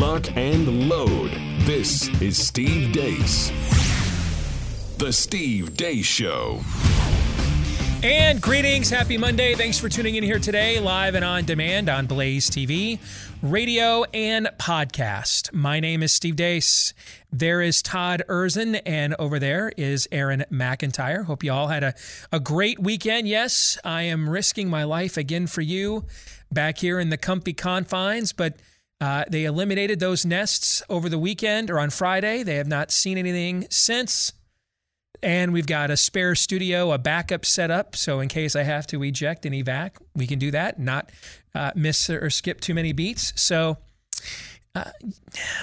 lock, and load. This is Steve Deace. The Steve Deace Show. And greetings, happy Monday. Thanks for tuning in here today, live and on demand on Blaze TV, radio, and podcast. My name is Steve Deace. There is Todd Erzen, and over there is Aaron McIntyre. Hope you all had a, a great weekend. Yes, I am risking my life again for you back here in the comfy confines, but uh, they eliminated those nests over the weekend or on Friday. They have not seen anything since. And we've got a spare studio, a backup setup. So in case I have to eject and evac, we can do that, not uh, miss or skip too many beats. So uh,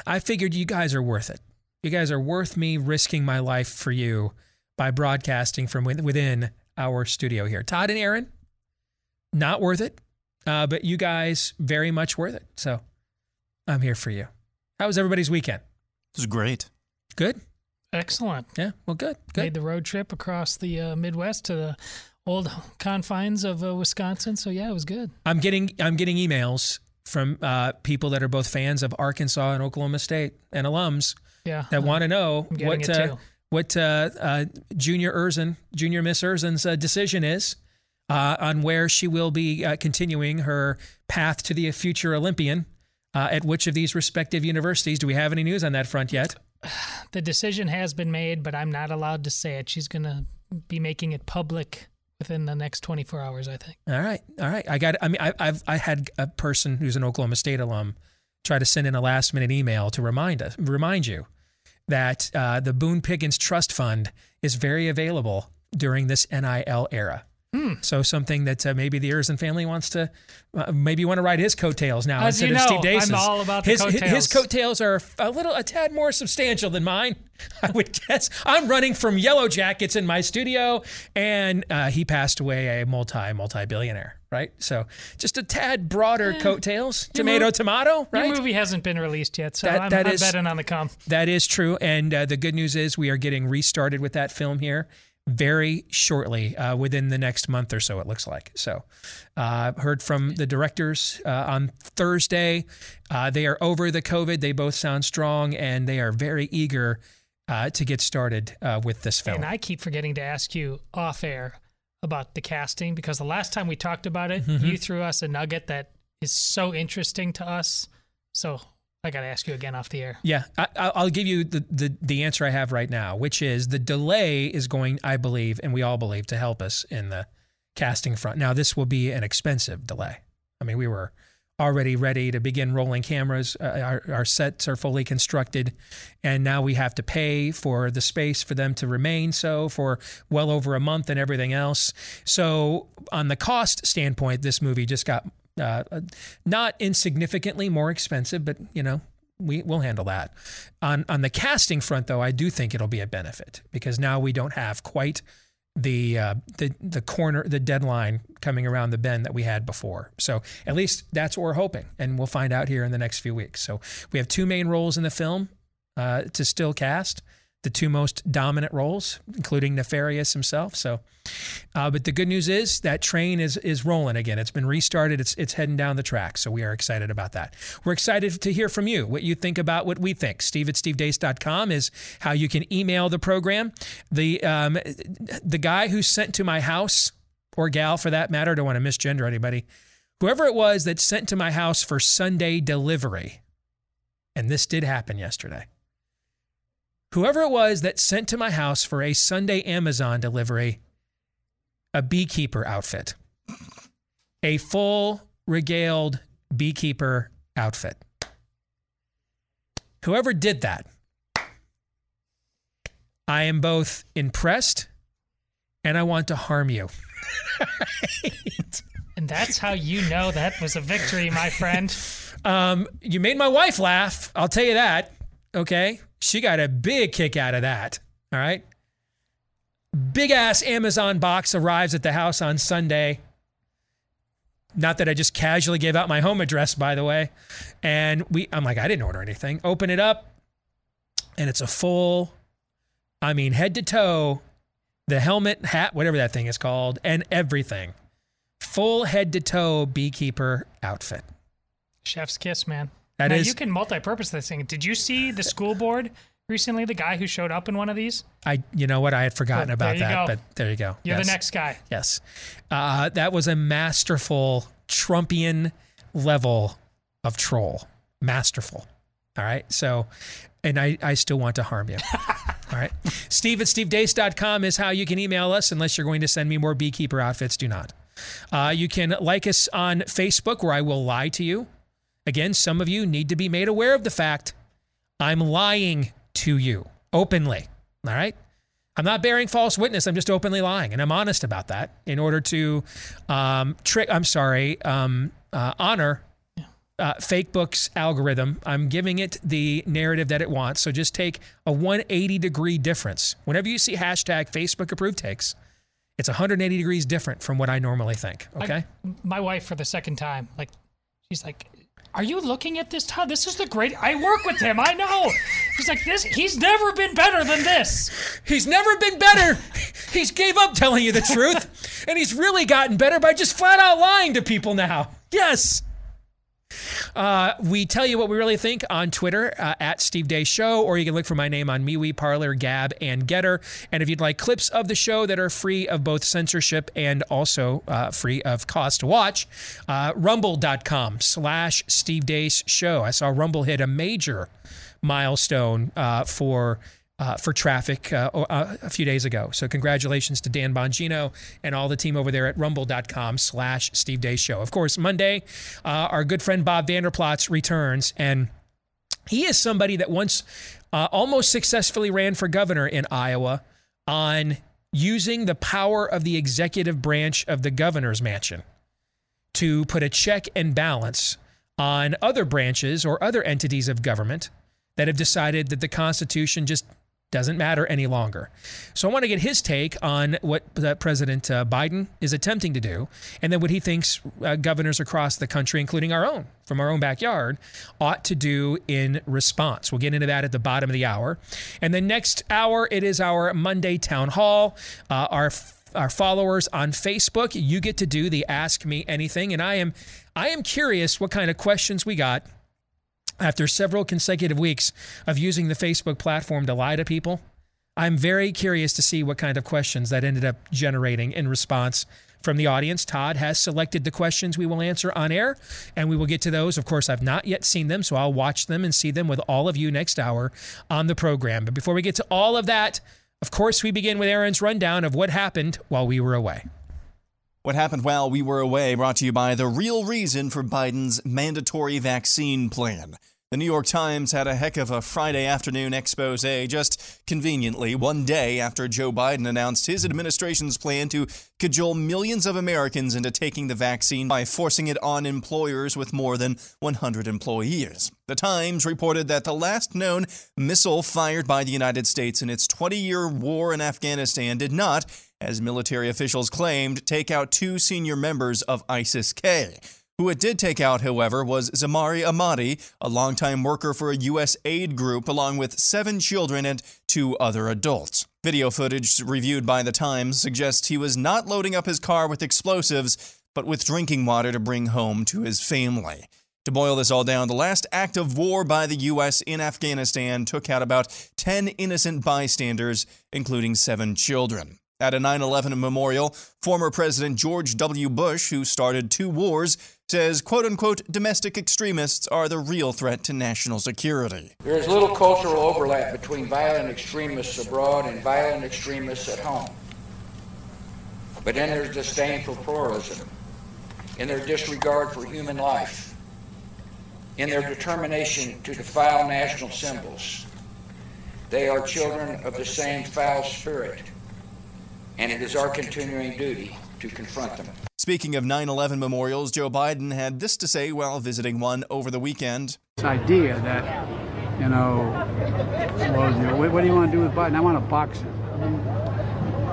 I figured you guys are worth it. You guys are worth me risking my life for you by broadcasting from within our studio here. Todd and Aaron, not worth it, uh, but you guys very much worth it. So I'm here for you. How was everybody's weekend? It was great. Good. Excellent. Yeah. Well, good. Good. Made the road trip across the uh, Midwest to the old confines of uh, Wisconsin. So yeah, it was good. I'm getting I'm getting emails from uh, people that are both fans of Arkansas and Oklahoma State and alums. Yeah. That want to know what uh, what uh, uh, Junior Erzen, Junior Miss Erzen's decision is on where she will be continuing her path to the future Olympian. At which of these respective universities? Do we have any news on that front yet? the decision has been made, but I'm not allowed to say it. She's going to be making it public within the next 24 hours, I think. All right. All right. I got I mean I have I had a person who's an Oklahoma State alum try to send in a last minute email to remind us remind you that uh, the Boone Pickens Trust Fund is very available during this NIL era. Hmm. So something that uh, maybe the Erzen family wants to, uh, maybe want to ride his coattails now As instead you know, of Steve Deace's. I'm all about his, coattails. His coattails are a little, a tad more substantial than mine. I would guess. I'm running from Yellow Jackets in my studio, and uh, he passed away a multi, multi billionaire. Right, so just a tad broader eh, coattails. Tomato, movie, tomato. Right. Your movie hasn't been released yet, so that, I'm, that I'm is, betting on the come. That is true, and uh, the good news is we are getting restarted with that film here very shortly, uh, within the next month or so, it looks like. So, i uh, heard from the directors uh, on Thursday. Uh, they are over the COVID. They both sound strong and they are very eager uh, to get started uh, with this film. And I keep forgetting to ask you off air about the casting because the last time we talked about it, mm-hmm. you threw us a nugget that is so interesting to us. So, I got to ask you again off the air. Yeah, I, will give you the, the, the answer I have right now, which is the delay is going, I believe, and we all believe, to help us in the casting front. Now, this will be an expensive delay. I mean, we were already ready to begin rolling cameras. Uh, our, our sets are fully constructed, and now we have to pay for the space for them to remain so for well over a month and everything else. So, on the cost standpoint, this movie just got uh, not insignificantly more expensive, but you know we will handle that. On on the casting front, though, I do think it'll be a benefit because now we don't have quite the uh, the the corner the deadline coming around the bend that we had before. So at least that's what we're hoping, and we'll find out here in the next few weeks. So we have two main roles in the film uh, to still cast the two most dominant roles, including Nefarious himself. So, uh, but the good news is that train is is rolling again. It's been restarted. It's it's heading down the track. So we are excited about that. We're excited to hear from you what you think about what we think. Steve at stevedeace.com is how you can email the program. The um, the guy who sent to my house or gal for that matter. Don't want to misgender anybody. Whoever it was that sent to my house for Sunday delivery, and this did happen yesterday whoever it was that sent to my house for a Sunday Amazon delivery a beekeeper outfit, a full regaled beekeeper outfit. Whoever did that, I am both impressed and I want to harm you. right? And that's how you know that was a victory, my friend. Um, you made my wife laugh. I'll tell you that. Okay. She got a big kick out of that. All right. Big ass Amazon box arrives at the house on Sunday. Not that I just casually gave out my home address, by the way. And we, I'm like, I didn't order anything. Open it up, and it's a full, I mean, head to toe, the helmet, hat, whatever that thing is called, and everything. Full head to toe beekeeper outfit. Chef's kiss, man. That now, is, you can multi-purpose this thing. Did you see the school board recently? The guy who showed up in one of these. I. You know what? I had forgotten But about that, go. but there you go. You're Yes. the next guy. Yes. Uh, that was a masterful Trumpian level of troll. Masterful. All right. So, and I, I still want to harm you. All right. Steve at stevedeace.com is how you can email us unless you're going to send me more beekeeper outfits. Do not. Uh, you can like us on Facebook where I will lie to you. Again, some of you need to be made aware of the fact I'm lying to you openly. All right. I'm not bearing false witness. I'm just openly lying, and I'm honest about that in order to um, trick. I'm sorry, um, uh, honor uh, fake books algorithm. I'm giving it the narrative that it wants. So just take a 180 degree difference. Whenever you see hashtag Facebook approved takes, it's 180 degrees different from what I normally think. I- Okay. my wife for the second time, like, she's like, "Are you looking at this, Todd? This is the great. I work with him. I know." He's like, "This. He's never been better than this." He's never been better. He's gave up telling you the truth, and he's really gotten better by just flat out lying to people now. Yes. Uh, we tell you what we really think on Twitter uh, at Steve Deace Show, or you can look for my name on MeWe, Parler, Gab, and Gettr. And if you'd like clips of the show that are free of both censorship and also uh, free of cost to watch, uh, rumble.com slash Steve Deace Show. I saw Rumble hit a major milestone uh, for uh, for traffic uh, uh, a few days ago. So congratulations to Dan Bongino and all the team over there at rumble.com slash Steve Deace Show. Of course, Monday, uh, our good friend Bob Vander Plaats returns and he is somebody that once uh, almost successfully ran for governor in Iowa on using the power of the executive branch of the governor's mansion to put a check and balance on other branches or other entities of government that have decided that the Constitution just doesn't matter any longer. So I want to get his take on what President uh, Biden is attempting to do, and then what he thinks uh, governors across the country, including our own, from our own backyard, ought to do in response. We'll get into that at the bottom of the hour. And then next hour, it is our Monday town hall. Uh, our our followers on Facebook, you get to do the Ask Me Anything, and I am I am curious what kind of questions we got after several consecutive weeks of using the Facebook platform to lie to people. I'm very curious to see what kind of questions that ended up generating in response from the audience. Todd has selected the questions we will answer on air, and we will get to those. Of course, I've not yet seen them, so I'll watch them and see them with all of you next hour on the program. But before we get to all of that, of course, we begin with Aaron's rundown of what happened while we were away. What happened while we were away brought to you by the real reason for Biden's mandatory vaccine plan. The New York Times had a heck of a Friday afternoon expose just conveniently one day after Joe Biden announced his administration's plan to cajole millions of Americans into taking the vaccine by forcing it on employers with more than 100 employees. The Times reported that the last known missile fired by the United States in its 20 year war in Afghanistan did not, as military officials claimed, take out two senior members of ISIS K. Who it did take out, however, was Zemari Ahmadi, a longtime worker for a U.S. aid group, along with seven children and two other adults. Video footage reviewed by The Times suggests he was not loading up his car with explosives, but with drinking water to bring home to his family. To boil this all down, the last act of war by the U.S. in Afghanistan took out about 10 innocent bystanders, including seven children. At a 9 11 memorial, former President George W. Bush, who started two wars, says, quote unquote, domestic extremists are the real threat to national security. There is little cultural overlap between violent extremists abroad and violent extremists at home. But in their disdain for pluralism, in their disregard for human life, in their determination to defile national symbols, they are children of the same foul spirit, and it is our continuing duty to confront them. Speaking of 9 11 memorials, Joe Biden had this to say while visiting one over the weekend. This idea that, you know, well, you know, what, what do you want to do with Biden? I want to box him. I mean,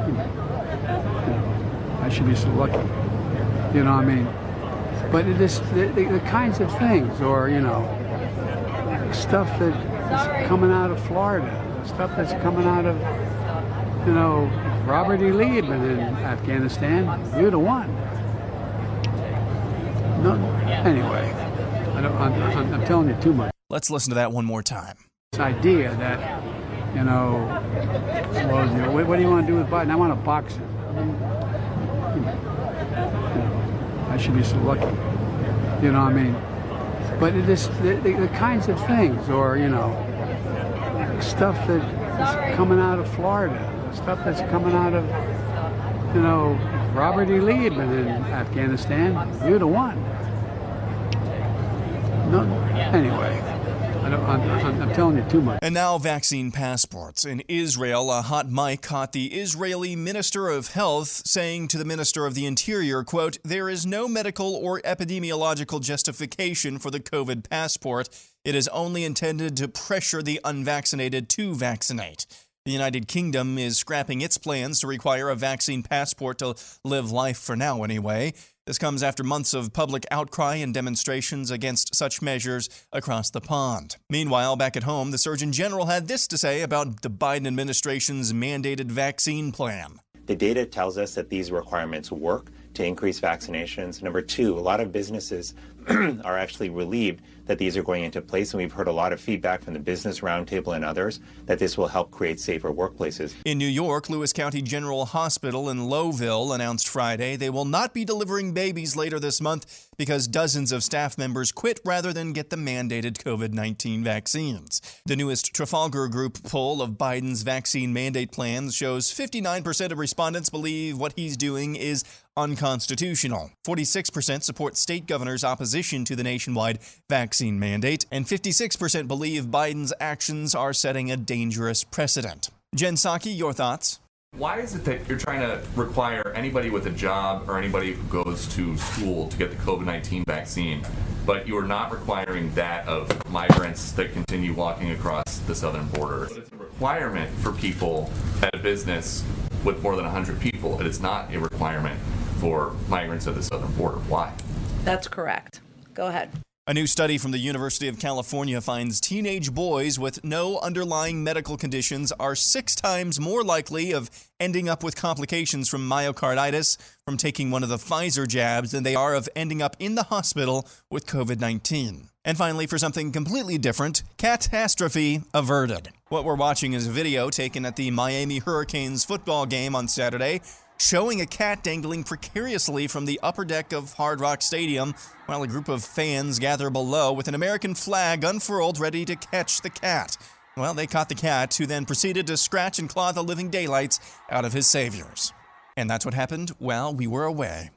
you know, I should be so lucky. You know, I mean, but it is the, the, the kinds of things, or you know, stuff that is coming out of Florida, stuff that's coming out of, you know, Robert E. Lee had been in Afghanistan. You'd have won. No, anyway. I don't, I'm, I'm, I'm telling you too much. Let's listen to that one more time. This idea that, you know, well, you know, what, what do you want to do with Biden? I want to box him. I mean, you know, I should be so lucky. You know, what I mean, but it is the, the, the kinds of things, or you know, stuff that is coming out of Florida, stuff that's coming out of, you know, Robert E. Lee had been in Afghanistan. You'd have won. No, anyway, I'm, I'm, I'm telling you too much. And now, vaccine passports. In Israel, a hot mic caught the Israeli Minister of Health saying to the Minister of the Interior, quote, there is no medical or epidemiological justification for the COVID passport. It is only intended to pressure the unvaccinated to vaccinate. The United Kingdom is scrapping its plans to require a vaccine passport to live life for now, anyway. This comes after months of public outcry and demonstrations against such measures across the pond. Meanwhile, back at home, the Surgeon General had this to say about the Biden administration's mandated vaccine plan. The data tells us that these requirements work to increase vaccinations. Number two, a lot of businesses are actually relieved that these are going into place, and we've heard a lot of feedback from the Business Roundtable and others that this will help create safer workplaces. In New York, Lewis County General Hospital in Lowville announced Friday they will not be delivering babies later this month because dozens of staff members quit rather than get the mandated COVID 19 vaccines. The newest Trafalgar Group poll of Biden's vaccine mandate plans shows 59% of respondents believe what he's doing is unconstitutional. 46% support state governors' opposition to the nationwide vaccine mandate, and 56% believe Biden's actions are setting a dangerous precedent. Jen Psaki, your thoughts? Why is it that you're trying to require anybody with a job or anybody who goes to school to get the COVID 19 vaccine, but you're not requiring that of migrants that continue walking across the southern border? But it's a requirement for people at a business with more than 100 people. It is not a requirement for migrants at the southern border. Why? That's correct. Go ahead. A new study from the University of California finds teenage boys with no underlying medical conditions are six times more likely of ending up with complications from myocarditis from taking one of the Pfizer jabs than they are of ending up in the hospital with COVID 19. And finally, for something completely different, catastrophe averted. What we're watching is a video taken at the Miami Hurricanes football game on Saturday showing a cat dangling precariously from the upper deck of Hard Rock Stadium while a group of fans gather below with an American flag unfurled ready to catch the cat. Well, they caught the cat, who then proceeded to scratch and claw the living daylights out of his saviors. And that's what happened while we were away.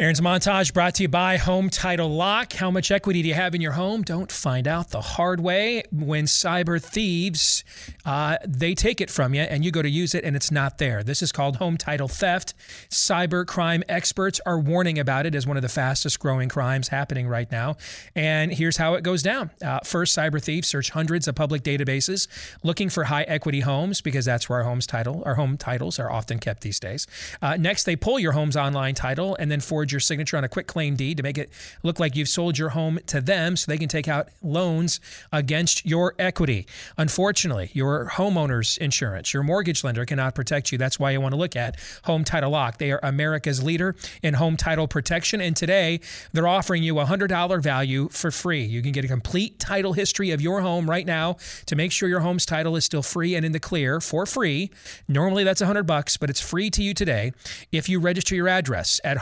Aaron's montage brought to you by Home Title Lock. How much equity do you have in your home? Don't find out the hard way when cyber thieves uh, they take it from you and you go to use it and it's not there. This is called home title theft. Cyber crime experts are warning about it as one of the fastest growing crimes happening right now. And here's how it goes down. Uh, first, cyber thieves search hundreds of public databases looking for high equity homes because that's where our home's title, our home titles are often kept these days. Uh, next, they pull your home's online title and then forge your signature on a quitclaim deed to make it look like you've sold your home to them so they can take out loans against your equity. Unfortunately, your homeowner's insurance, your mortgage lender cannot protect you. That's why you want to look at Home Title Lock. They are America's leader in home title protection. And today, they're offering you a $100 value for free. You can get a complete title history of your home right now to make sure your home's title is still free and in the clear for free. Normally, that's 100 bucks, but it's free to you today if you register your address at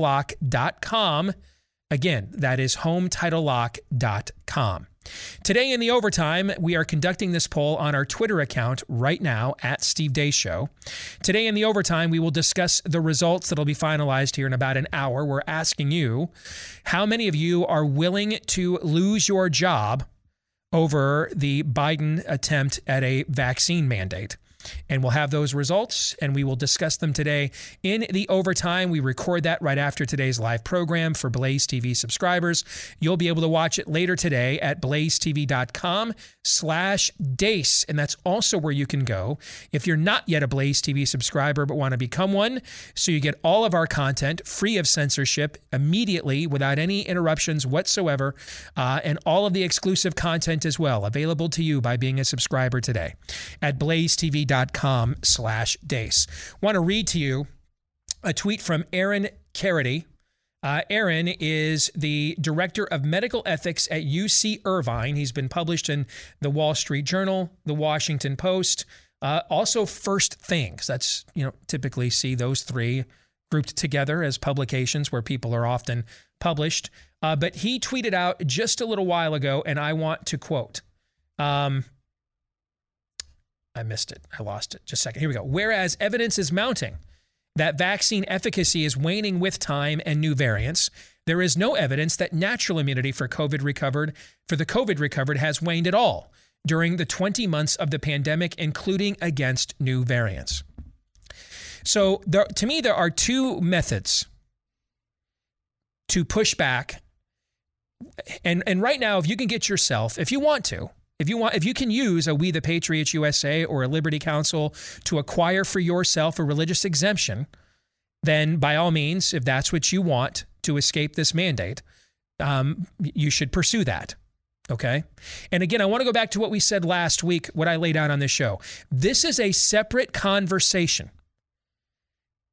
HometitleLock.com. Again, that is HometitleLock.com. Today in the overtime, we are conducting this poll on our Twitter account right now at Steve Deace Show. Today in the overtime, we will discuss the results that'll be finalized here in about an hour. We're asking you how many of you are willing to lose your job over the Biden attempt at a vaccine mandate. And we'll have those results and we will discuss them today in the overtime. We record that right after today's live program for Blaze TV subscribers. You'll be able to watch it later today at blazetv.com slash deace. And that's also where you can go if you're not yet a Blaze TV subscriber but want to become one. So you get all of our content free of censorship immediately without any interruptions whatsoever. Uh, and all of the exclusive content as well available to you by being a subscriber today at blazetv.com com slash deace. Want to read to you a tweet from Aaron Kheriaty Uh, Aaron is the director of medical ethics at UC Irvine. He's been published in the Wall Street Journal, the Washington Post, uh, also First Things. That's you know typically see those three grouped together as publications where people are often published. Uh, but he tweeted out just a little while ago, and I want to quote. Um, I missed it. I lost it. Just a second. Here we go. Whereas evidence is mounting that vaccine efficacy is waning with time and new variants, there is no evidence that natural immunity for COVID recovered for the COVID recovered has waned at all during the 20 months of the pandemic, including against new variants. So, there, to me, there are two methods to push back. And, and right now, if you can get yourself, if you want to, if you want, if you can use a We the Patriots USA or a Liberty Counsel to acquire for yourself a religious exemption, then by all means, if that's what you want to escape this mandate, um, you should pursue that. Okay. And again, I want to go back to what we said last week, what I laid out on this show. This is a separate conversation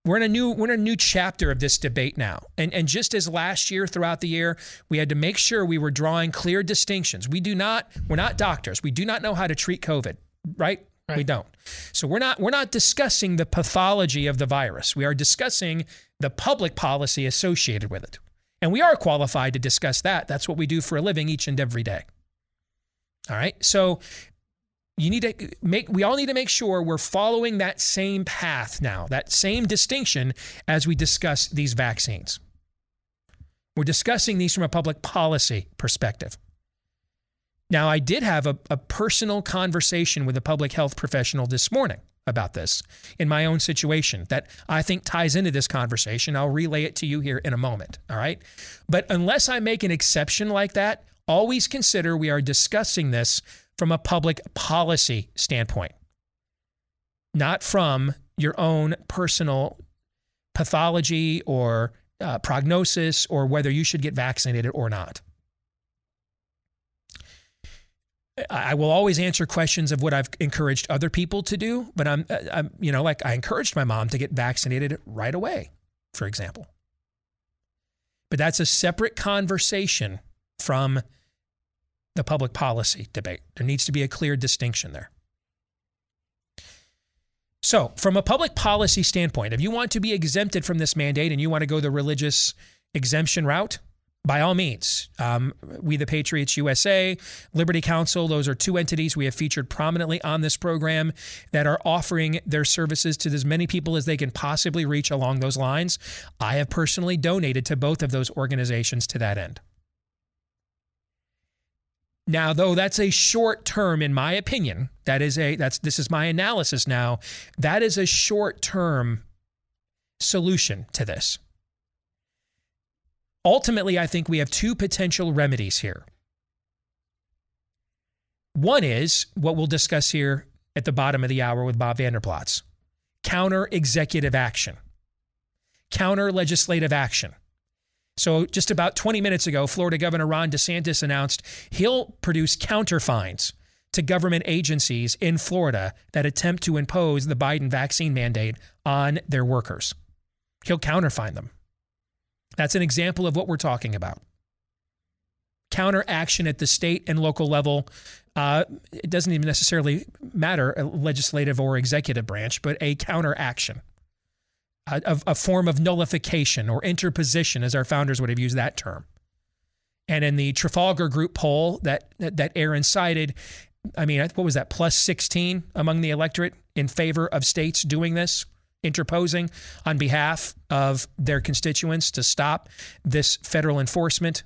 we're in a new we're in a new chapter of this debate now. And and just as last year throughout the year, we had to make sure we were drawing clear distinctions. We do not we're not doctors. We do not know how to treat COVID, right? right? We don't. So we're not we're not discussing the pathology of the virus. We are discussing the public policy associated with it. And we are qualified to discuss that. That's what we do for a living each and every day. All right. So you need to make we all need to make sure we're following that same path now that same distinction as we discuss these vaccines we're discussing these from a public policy perspective now i did have a, a personal conversation with a public health professional this morning about this in my own situation that I think ties into this conversation. I'll relay it to you here in a moment. All right. But unless I make an exception like that, always consider we are discussing this from a public policy standpoint, not from your own personal pathology or uh, prognosis or whether you should get vaccinated or not. I will always answer questions of what I've encouraged other people to do, but I'm, uh, I'm, you know, like I encouraged my mom to get vaccinated right away, for example. But that's a separate conversation from the public policy debate. There needs to be a clear distinction there. So, from a public policy standpoint, if you want to be exempted from this mandate and you want to go the religious exemption route, by all means, um, we the Patriots USA, Liberty Counsel, those are two entities we have featured prominently on this program that are offering their services to as many people as they can possibly reach along those lines. I have personally donated to both of those organizations to that end. Now, though that's a short term, in my opinion, that is a that's this is my analysis now. That is a short term solution to this. Ultimately, I think we have two potential remedies here. One is what we'll discuss here at the bottom of the hour with Bob Vander Plaats counter executive action, counter legislative action. So, just about 20 minutes ago, Florida Governor Ron DeSantis announced he'll produce counterfines to government agencies in Florida that attempt to impose the Biden vaccine mandate on their workers. He'll counterfine them. That's an example of what we're talking about. Counteraction at the state and local level. Uh, it doesn't even necessarily matter, a legislative or executive branch, but a counter action a, a form of nullification or interposition, as our founders would have used that term. And in the Trafalgar Group poll that that Aaron cited, I mean, what was that? Plus 16 among the electorate in favor of states doing this, interposing on behalf of their constituents to stop this federal enforcement.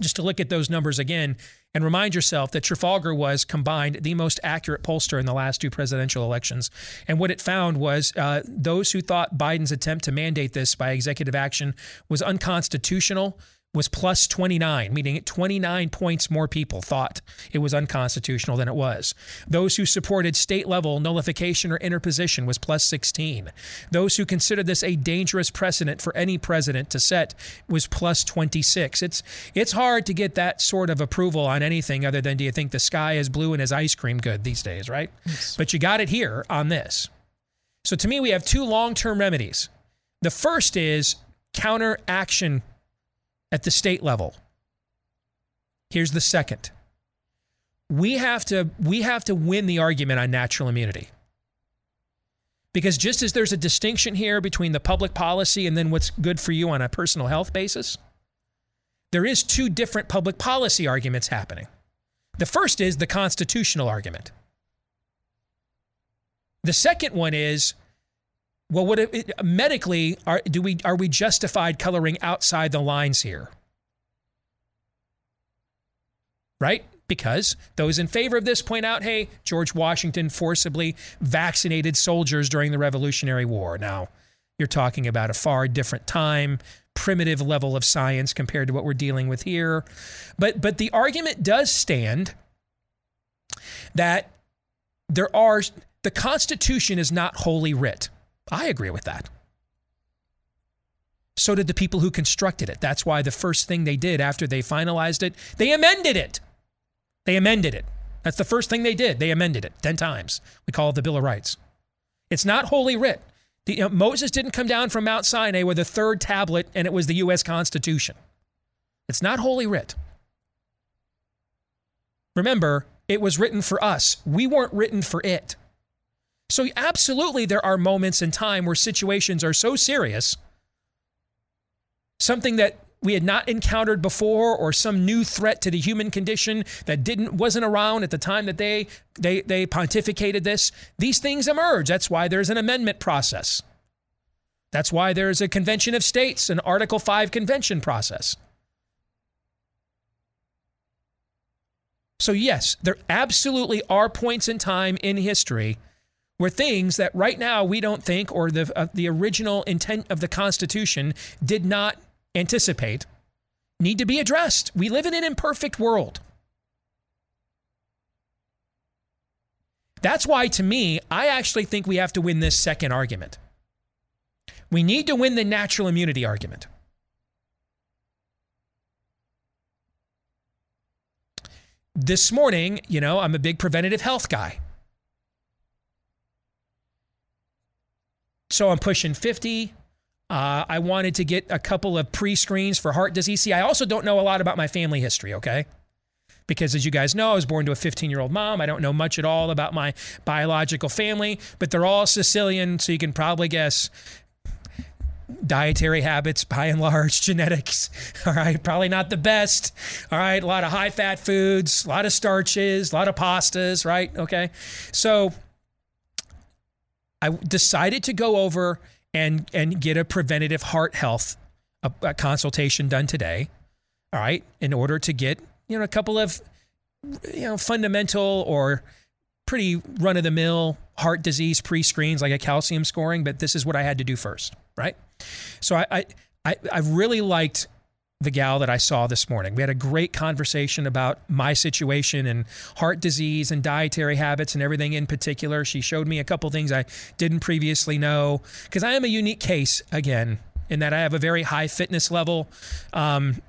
Just to look at those numbers again, and remind yourself that Trafalgar was combined the most accurate pollster in the last two presidential elections. And what it found was uh, those who thought Biden's attempt to mandate this by executive action was unconstitutional was plus 29, meaning 29 points more people thought it was unconstitutional than it was. Those who supported state level nullification or interposition was plus 16. Those who considered this a dangerous precedent for any president to set was plus 26. It's it's hard to get that sort of approval on anything other than do you think the sky is blue and is ice cream good these days, right? Yes. But you got it here on this. So to me we have two long-term remedies. The first is counteraction at the state level. Here's the second. We have to we have to win the argument on natural immunity. Because just as there's a distinction here between the public policy and then what's good for you on a personal health basis, there is two different public policy arguments happening. The first is the constitutional argument. The second one is well, what it, medically are do we are we justified coloring outside the lines here? Right? Because those in favor of this point out, hey, George Washington forcibly vaccinated soldiers during the Revolutionary War. Now, you're talking about a far different time, primitive level of science compared to what we're dealing with here. But but the argument does stand that there are the Constitution is not holy writ. I agree with that. So did the people who constructed it. That's why the first thing they did after they finalized it, they amended it. They amended it. That's the first thing they did. They amended it 10 times. We call it the Bill of Rights. It's not holy writ. The, you know, Moses didn't come down from Mount Sinai with a third tablet and it was the U.S. Constitution. It's not holy writ. Remember, it was written for us. We weren't written for it. So, absolutely, there are moments in time where situations are so serious, something that we had not encountered before or some new threat to the human condition that didn't wasn't around at the time that they they they pontificated this. These things emerge. That's why there's an amendment process. That's why there's a convention of states an article 5 convention process. So yes there absolutely are points in time in history where things that right now we don't think or the uh, the original intent of the constitution did not anticipate need to be addressed. We live in an imperfect world. That's why, to me, I actually think we have to win this second argument. We need to win the natural immunity argument. This morning, you know, I'm a big preventative health guy. So I'm pushing 50. Uh, I wanted to get a couple of pre screens for heart disease. See, I also don't know a lot about my family history, okay? Because as you guys know, I was born to a 15 year old mom. I don't know much at all about my biological family, but they're all Sicilian, so you can probably guess dietary habits by and large genetics all right probably not the best all right a lot of high fat foods a lot of starches a lot of pastas right okay so i decided to go over and and get a preventative heart health a, a consultation done today. All right, in order to get you know a couple of you know fundamental or pretty run of the mill heart disease pre screens like a calcium scoring, but this is what I had to do first, right? So I I I really liked the gal that I saw this morning. We had a great conversation about my situation and heart disease and dietary habits and everything in particular. She showed me a couple things I didn't previously know because I am a unique case again in that I have a very high fitness level. Um,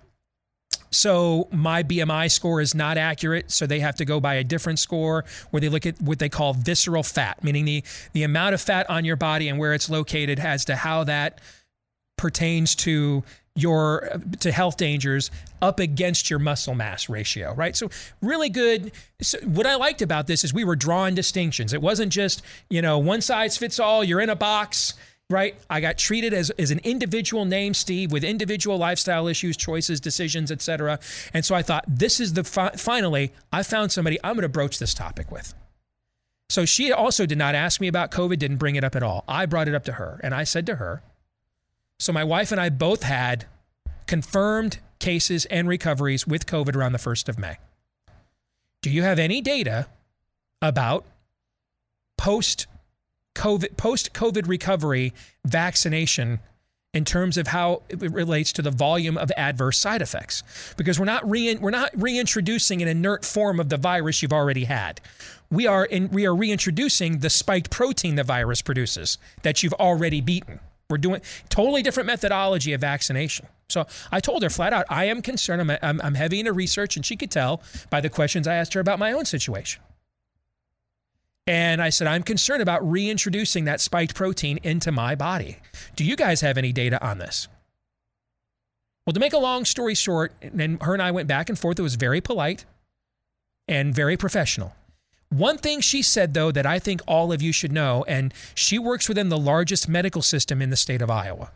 so my BMI score is not accurate, so they have to go by a different score where they look at what they call visceral fat, meaning the the amount of fat on your body and where it's located as to how that pertains to your uh, to health dangers up against your muscle mass ratio, right? So really good. So what I liked about this is we were drawing distinctions. It wasn't just you know one size fits all. You're in a box, right? I got treated as as an individual name, Steve, with individual lifestyle issues, choices, decisions, etc. And so I thought this is the fi- finally I found somebody I'm going to broach this topic with. So she also did not ask me about COVID, didn't bring it up at all. I brought it up to her, and I said to her so my wife and I both had confirmed cases and recoveries with COVID around the 1st of May. Do you have any data about post COVID post COVID recovery vaccination in terms of how it relates to the volume of adverse side effects because we're not re- we're not reintroducing an inert form of the virus you've already had. We are in, we are reintroducing the spiked protein the virus produces that you've already beaten. We're doing totally different methodology of vaccination. So I told her flat out, I am concerned. I'm, I'm, I'm heavy into research, and she could tell by the questions I asked her about my own situation. And I said, I'm concerned about reintroducing that spiked protein into my body. Do you guys have any data on this? Well, to make a long story short, and her and I went back and forth. It was very polite and very professional. One thing she said, though, that I think all of you should know, and she works within the largest medical system in the state of Iowa.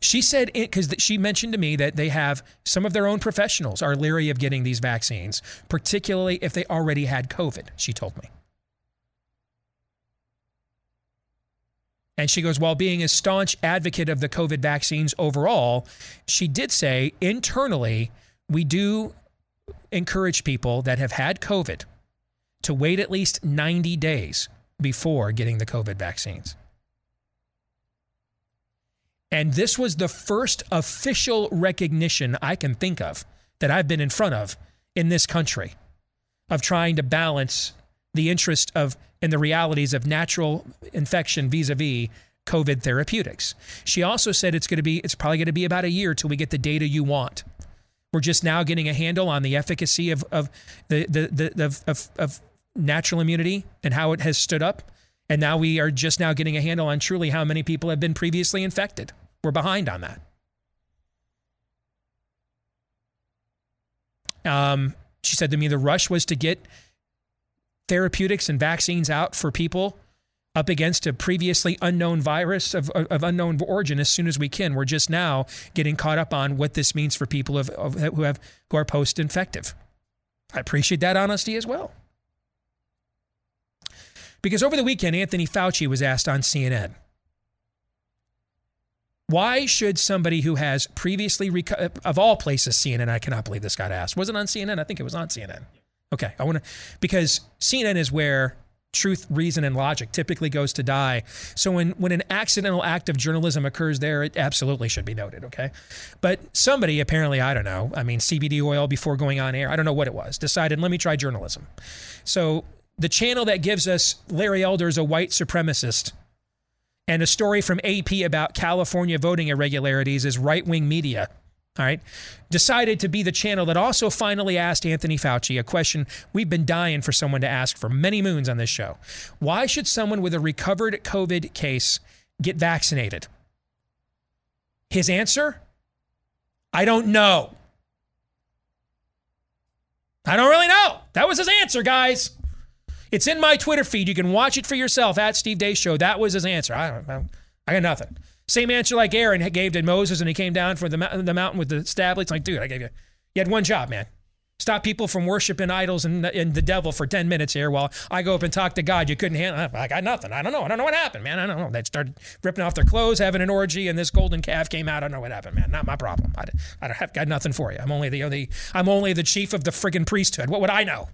She said, because she mentioned to me that they have some of their own professionals are leery of getting these vaccines, particularly if they already had COVID, she told me. And she goes, while being a staunch advocate of the COVID vaccines overall, she did say internally, we do encourage people that have had COVID to wait at least 90 days before getting the COVID vaccines. And this was the first official recognition I can think of that I've been in front of in this country of trying to balance the interest of and the realities of natural infection vis-a-vis COVID therapeutics. She also said it's going to be it's probably going to be about a year till we get the data you want. We're just now getting a handle on the efficacy of, of the, the, the, of, of, of natural immunity and how it has stood up. And now we are just now getting a handle on truly how many people have been previously infected. We're behind on that. Um, she said to me the rush was to get therapeutics and vaccines out for people up against a previously unknown virus of, of, unknown origin as soon as we can. We're just now getting caught up on what this means for people of, of who have who are post-infective. I appreciate that honesty as well. Because over the weekend, Anthony Fauci was asked on CNN why should somebody who has previously, reco- of all places, CNN, I cannot believe this got asked. Was it on CNN? I think it was on CNN. Okay. I want to, because CNN is where truth, reason, and logic typically goes to die. So when, when an accidental act of journalism occurs there, it absolutely should be noted, okay? But somebody apparently, I don't know, I mean, CBD oil before going on air, I don't know what it was, decided, let me try journalism. So the channel that gives us Larry Elder is a white supremacist and a story from AP about California voting irregularities is right wing media. All right. Decided to be the channel that also finally asked Anthony Fauci a question we've been dying for someone to ask for many moons on this show. Why should someone with a recovered COVID case get vaccinated? His answer I don't know. I don't really know. That was his answer, guys. It's in my Twitter feed. You can watch it for yourself at Steve Deace Show. That was his answer. I know. I got nothing. Same answer like Aaron gave to Moses and he came down from the, the mountain with the tablets. Like, dude, I gave you, you had one job, man. Stop people from worshiping idols and, and the devil for 10 minutes here while I go up and talk to God. You couldn't handle I got nothing. I don't know. I don't know what happened, man. I don't know. They started ripping off their clothes, having an orgy, and this golden calf came out. I don't know what happened, man. Not my problem. I, I don't have got nothing for you. I'm only the, the I'm only the chief of the friggin' priesthood. What would I know?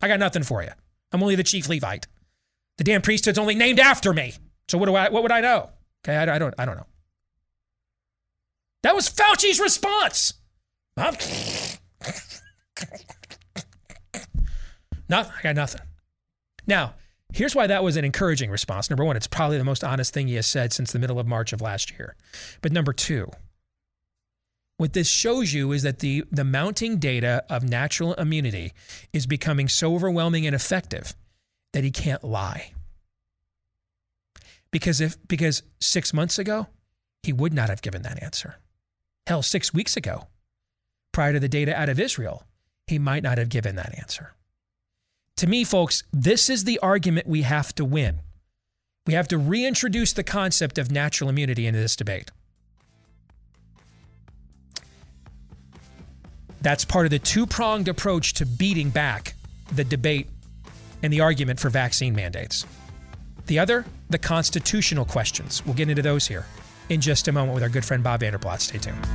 I got nothing for you. I'm only the chief Levite. The damn priesthood's only named after me. So what do I? What would I know? Okay, I, I don't. I don't know. That was Fauci's response. I'm not. I got nothing. Now, here's why that was an encouraging response. Number one, it's probably the most honest thing he has said since the middle of March of last year. But number two, what this shows you is that the, the mounting data of natural immunity is becoming so overwhelming and effective that he can't lie. Because if because six months ago, he would not have given that answer. Hell, six weeks ago, prior to the data out of Israel, he might not have given that answer. To me, folks, this is the argument we have to win. We have to reintroduce the concept of natural immunity into this debate. That's part of the two pronged approach to beating back the debate and the argument for vaccine mandates. The other, the constitutional questions. We'll get into those here in just a moment with our good friend Bob Vander Plaats. Stay tuned.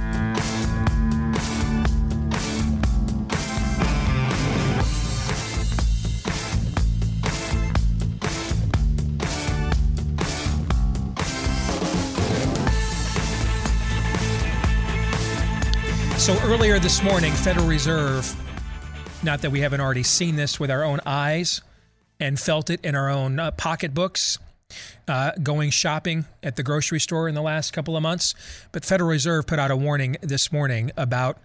So earlier this morning, Federal Reserve, not that we haven't already seen this with our own eyes and felt it in our own uh, pocketbooks, uh, going shopping at the grocery store in the last couple of months, but Federal Reserve put out a warning this morning about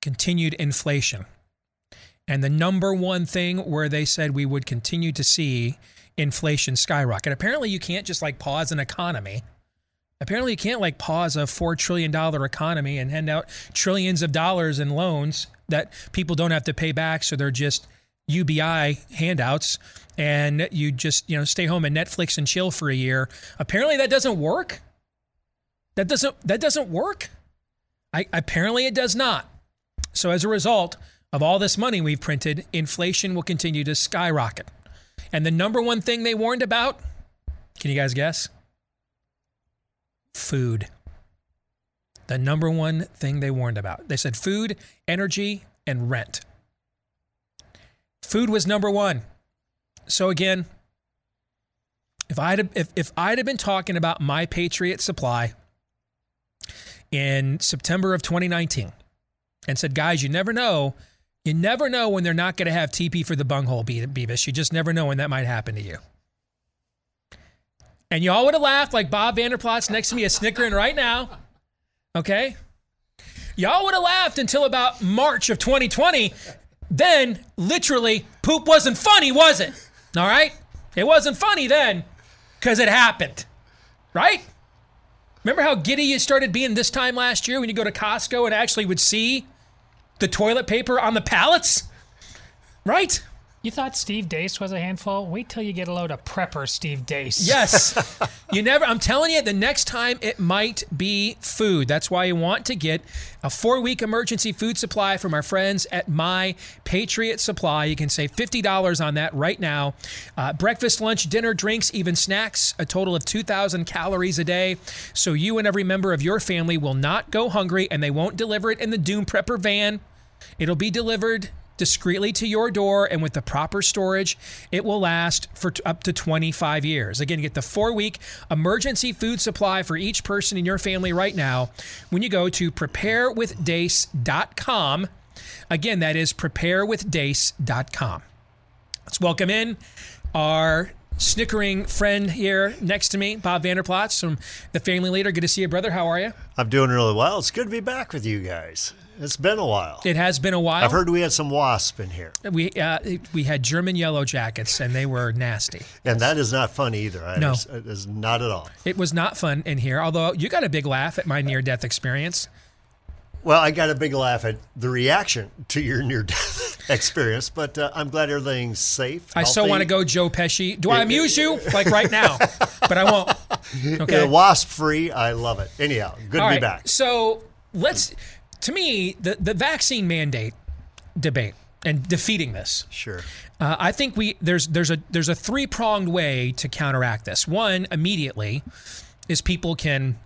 continued inflation. And the number one thing where they said we would continue to see inflation skyrocket. Apparently, you can't just like pause an economy Apparently, you can't like pause a $4 trillion economy and hand out trillions of dollars in loans that people don't have to pay back. So they're just UBI handouts and you just, you know, stay home and Netflix and chill for a year. Apparently that doesn't work. That doesn't that doesn't work. I apparently it does not. So as a result of all this money we've printed, inflation will continue to skyrocket. And the number one thing they warned about, can you guys guess? Food. The number one thing they warned about. They said food, energy, and rent. Food was number one. So again, if I'd if, if I'd have been talking about my Patriot supply in September of 2019 and said, guys, you never know. You never know when they're not going to have TP for the bunghole, Beavis. You just never know when that might happen to you. And y'all would have laughed like Bob Vander Plaats next to me is snickering right now. Okay? Y'all would have laughed until about March of 2020. Then, literally, poop wasn't funny, was it? All right? It wasn't funny then because it happened. Right? Remember how giddy you started being this time last year when you go to Costco and actually would see the toilet paper on the pallets? Right? You thought Steve Deace was a handful? Wait till you get a load of prepper Steve Deace. Yes. you never, I'm telling you, the next time it might be food. That's why you want to get a four week emergency food supply from our friends at My Patriot Supply. You can save $50 on that right now. Uh, breakfast, lunch, dinner, drinks, even snacks, a total of 2,000 calories a day. So you and every member of your family will not go hungry and they won't deliver it in the Doom Prepper van. It'll be delivered discreetly to your door and with the proper storage, it will last for up to 25 years. Again, get the four week emergency food supply for each person in your family right now when you go to preparewithdeace.com. Again, that is preparewithdeace.com. Let's welcome in our snickering friend here next to me, Bob Vander Plaats from the Family Leader. Good to see you, brother. How are you? I'm doing really well. It's good to be back with you guys. It's been a while. It has been a while. I've heard we had some wasp in here. We uh, we had German yellow jackets, and they were nasty. And that is not fun either. I no, it is not at all. It was not fun in here. Although you got a big laugh at my near death experience. Well, I got a big laugh at the reaction to your near death experience, but uh, I'm glad everything's safe. I so want to go Joe Pesci. Do I amuse you like right now? but I won't. Okay. Yeah, wasp free. I love it. Anyhow, good All to right, be back. So let's to me, the, the vaccine mandate debate and defeating this. Sure. Uh, I think we there's there's a there's a three pronged way to counteract this. One immediately is people can,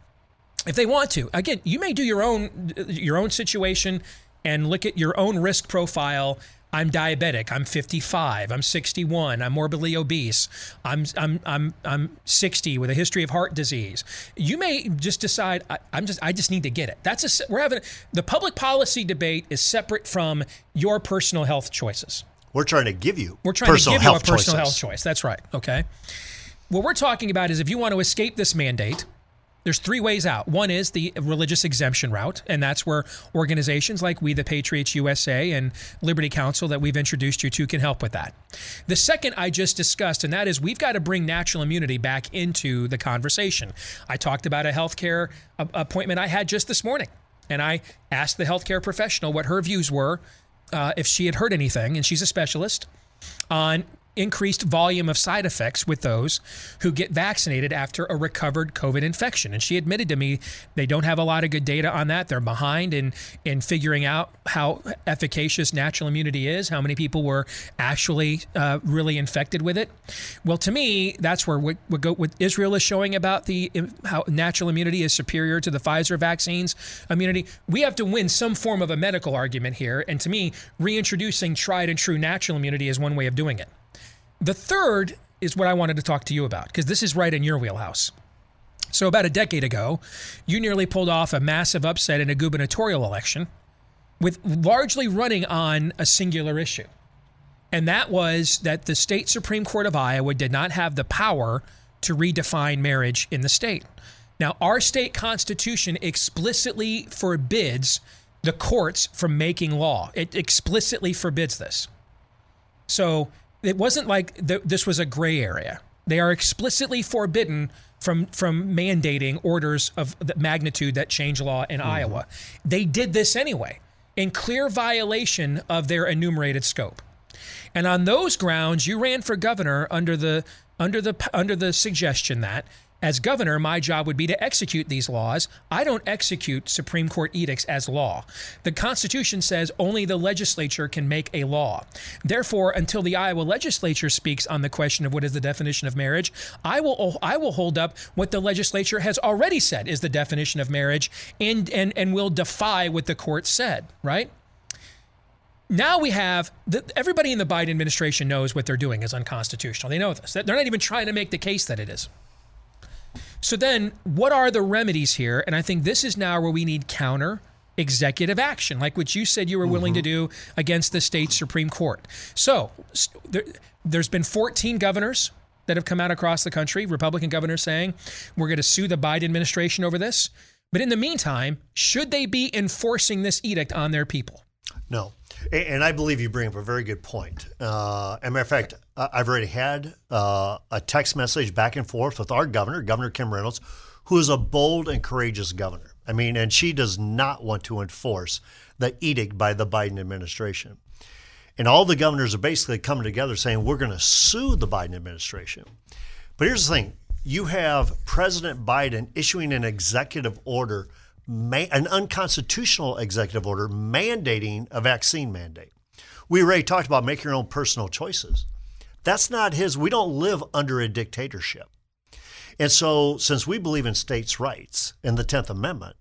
if they want to. Again, you may do your own your own situation and look at your own risk profile I'm diabetic. I'm 55. I'm 61. I'm morbidly obese. I'm I'm I'm I'm 60 with a history of heart disease. You may just decide I, am just I just need to get it. That's a we're having the public policy debate is separate from your personal health choices. We're trying to give you we're trying to give you a personal choices. health choice. That's right. Okay. What we're talking about is if you want to escape this mandate there's three ways out. One is the religious exemption route, and that's where organizations like We the Patriots USA and Liberty Counsel that we've introduced you to can help with that. The second I just discussed, and that is we've got to bring natural immunity back into the conversation. I talked about a healthcare appointment I had just this morning, and I asked the healthcare professional what her views were, uh, if she had heard anything, and she's a specialist on increased volume of side effects with those who get vaccinated after a recovered COVID infection. And she admitted to me they don't have a lot of good data on that. They're behind in in figuring out how efficacious natural immunity is, how many people were actually uh, really infected with it. Well, to me, that's where what, what, what Israel is showing about the how natural immunity is superior to the Pfizer vaccines immunity. We have to win some form of a medical argument here, and to me, reintroducing tried and true natural immunity is one way of doing it. The third is what I wanted to talk to you about because this is right in your wheelhouse. So, about a decade ago, you nearly pulled off a massive upset in a gubernatorial election with largely running on a singular issue. And that was that the state Supreme Court of Iowa did not have the power to redefine marriage in the state. Now, our state constitution explicitly forbids the courts from making law, it explicitly forbids this. So, it wasn't like th- this was a gray area. They are explicitly forbidden from from mandating orders of the magnitude that change law in mm-hmm. Iowa. They did this anyway, in clear violation of their enumerated scope. And on those grounds, you ran for governor under the under the under the suggestion that as governor, my job would be to execute these laws. I don't execute Supreme Court edicts as law. The Constitution says only the legislature can make a law. Therefore, until the Iowa legislature speaks on the question of what is the definition of marriage, I will I will hold up what the legislature has already said is the definition of marriage and and and will defy what the court said, right? now we have the, everybody in the Biden administration knows what they're doing is unconstitutional. They know this. They're not even trying to make the case that it is. So then, what are the remedies here? And I think this is now where we need counter executive action, like what you said you were willing to mm-hmm. do against the state Supreme Court. So there, there's been 14 governors that have come out across the country, Republican governors saying, we're going to sue the Biden administration over this. But in the meantime, should they be enforcing this edict on their people? No. And I believe you bring up a very good point. Uh, as a matter of fact, I've already had uh, a text message back and forth with our governor, Governor Kim Reynolds, who is a bold and courageous governor. I mean, and she does not want to enforce the edict by the Biden administration. And all the governors are basically coming together saying, we're going to sue the Biden administration. But here's the thing you have President Biden issuing an executive order, ma- an unconstitutional executive order mandating a vaccine mandate. We already talked about making your own personal choices. That's not his. We don't live under a dictatorship. And so, since we believe in states' rights and the 10th Amendment,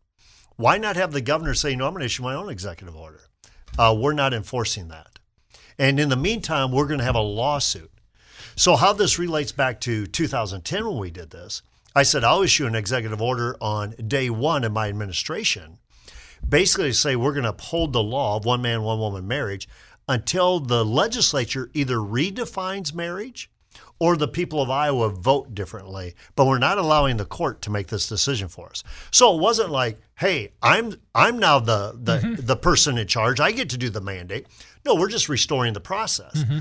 why not have the governor say, no, I'm going to issue my own executive order? Uh, we're not enforcing that. And in the meantime, we're going to have a lawsuit. So, how this relates back to 2010 when we did this, I said I'll issue an executive order on day one of my administration, basically to say we're going to uphold the law of one man, one woman marriage until the legislature either redefines marriage or the people of Iowa vote differently, but we're not allowing the court to make this decision for us. So it wasn't like, hey, I'm I'm now the the, mm-hmm. the person in charge. I get to do the mandate. No, we're just restoring the process. Mm-hmm.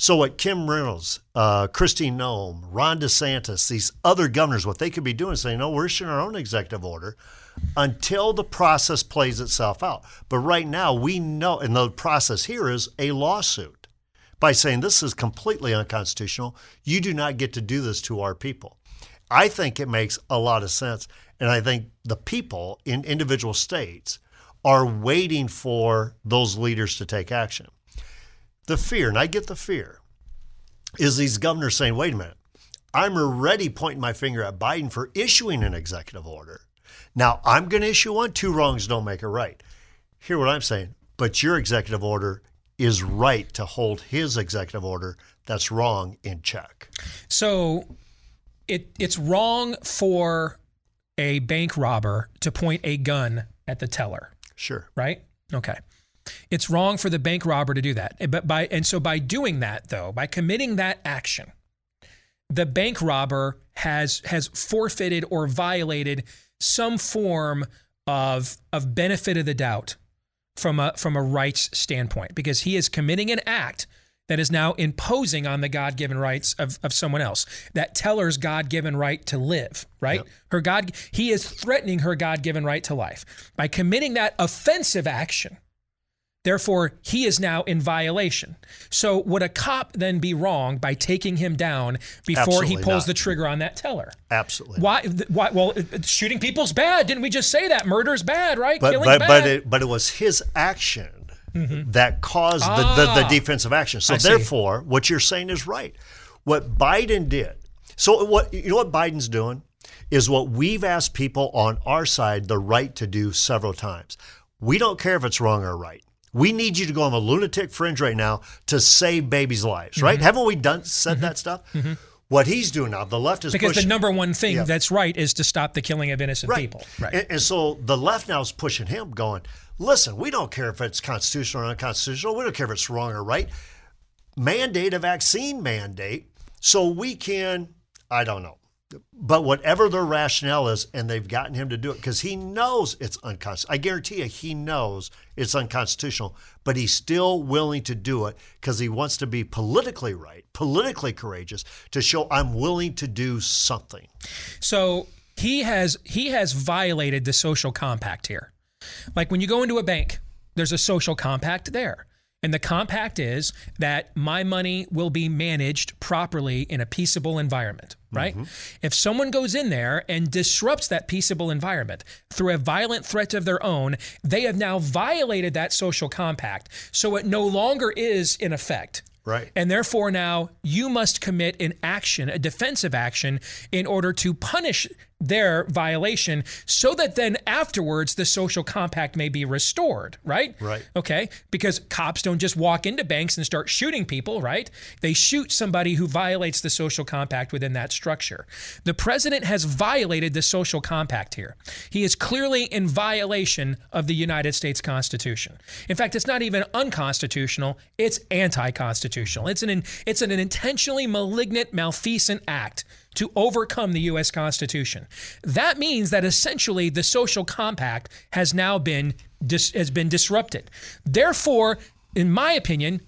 So what Kim Reynolds, uh, Kristi Noem, Ron DeSantis, these other governors, what they could be doing is saying, no, we're issuing our own executive order until the process plays itself out. But right now, we know, and the process here is a lawsuit by saying this is completely unconstitutional. You do not get to do this to our people. I think it makes a lot of sense. And I think the people in individual states are waiting for those leaders to take action. The fear, and I get the fear, is these governors saying, wait a minute, I'm already pointing my finger at Biden for issuing an executive order. Now I'm going to issue one. Two wrongs don't make a right. Hear what I'm saying. But your executive order is right to hold his executive order that's wrong in check. So it it's wrong for a bank robber to point a gun at the teller, Sure. right? Okay. It's wrong for the bank robber to do that. But by and so by doing that though, by committing that action, the bank robber has has forfeited or violated some form of of benefit of the doubt from a from a rights standpoint because he is committing an act that is now imposing on the God-given rights of, of someone else. That teller's God-given right to live, right? Her God he is threatening her God-given right to life by committing that offensive action. Therefore, he is now in violation. So, would a cop then be wrong by taking him down before he pulls not. the trigger on that teller? Absolutely. Why? Why? Well, it- shooting people's bad. Didn't we just say that? Murder's bad, right? But but bad. but it but it was his action that caused the, the, the Ah. defensive action. So I see. therefore, what you're saying is right. What Biden did. So what you know what Biden's doing is what we've asked people on our side the right to do several times. We don't care if it's wrong or right. We need you to go on the lunatic fringe right now to save babies' lives, Mm-hmm. right? Haven't we done said that stuff? What he's doing now, the left is because the pushing, number one thing Yeah. that's right is to stop the killing of innocent Right. people. Right. And, and so the left now is pushing him, going, listen, we don't care if it's constitutional or unconstitutional. We don't care if it's wrong or right. Mandate a vaccine mandate so we can, I don't know. But whatever their rationale is, and they've gotten him to do it because he knows it's unconstitutional. I guarantee you, he knows it's unconstitutional, but he's still willing to do it because he wants to be politically right, politically courageous, to show I'm willing to do something. So he has he has violated the social compact here. Like when you go into a bank, there's a social compact there. And the compact is that my money will be managed properly in a peaceable environment, right? Mm-hmm. If someone goes in there and disrupts that peaceable environment through a violent threat of their own, they have now violated that social compact. So it no longer is in effect. Right. And therefore, now you must commit an action, a defensive action, in order to punish their violation so that then afterwards the social compact may be restored, right? Right. Okay. Because cops don't just walk into banks and start shooting people, right? They shoot somebody who violates the social compact within that structure. The president has violated the social compact here. He is clearly in violation of the United States Constitution. In fact, it's not even unconstitutional, it's anti-constitutional. It's an it's an intentionally malignant, malfeasant act to overcome the US Constitution. That means that essentially the social compact has now been dis- has been disrupted. Therefore, in my opinion,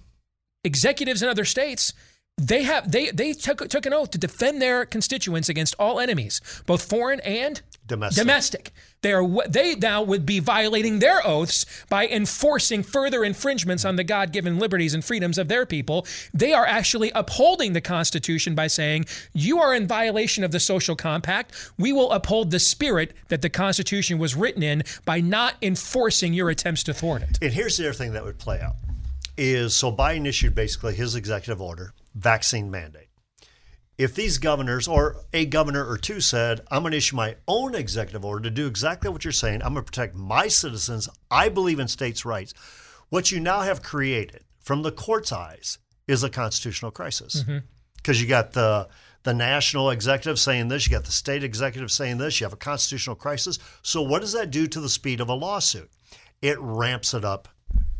executives in other states they have they they took took an oath to defend their constituents against all enemies, both foreign and Domestic. Domestic. They are they now would be violating their oaths by enforcing further infringements on the God-given liberties and freedoms of their people. They are actually upholding the Constitution by saying, "You are in violation of the social compact. We will uphold the spirit that the Constitution was written in by not enforcing your attempts to thwart it." And here's the other thing that would play out is so Biden issued basically his executive order, vaccine mandate. If these governors or a governor or two said, I'm going to issue my own executive order to do exactly what you're saying, I'm going to protect my citizens, I believe in states' rights, what you now have created from the court's eyes is a constitutional crisis. Mm-hmm. Because you got the the national executive saying this, you got the state executive saying this, you have a constitutional crisis. So what does that do to the speed of a lawsuit? It ramps it up,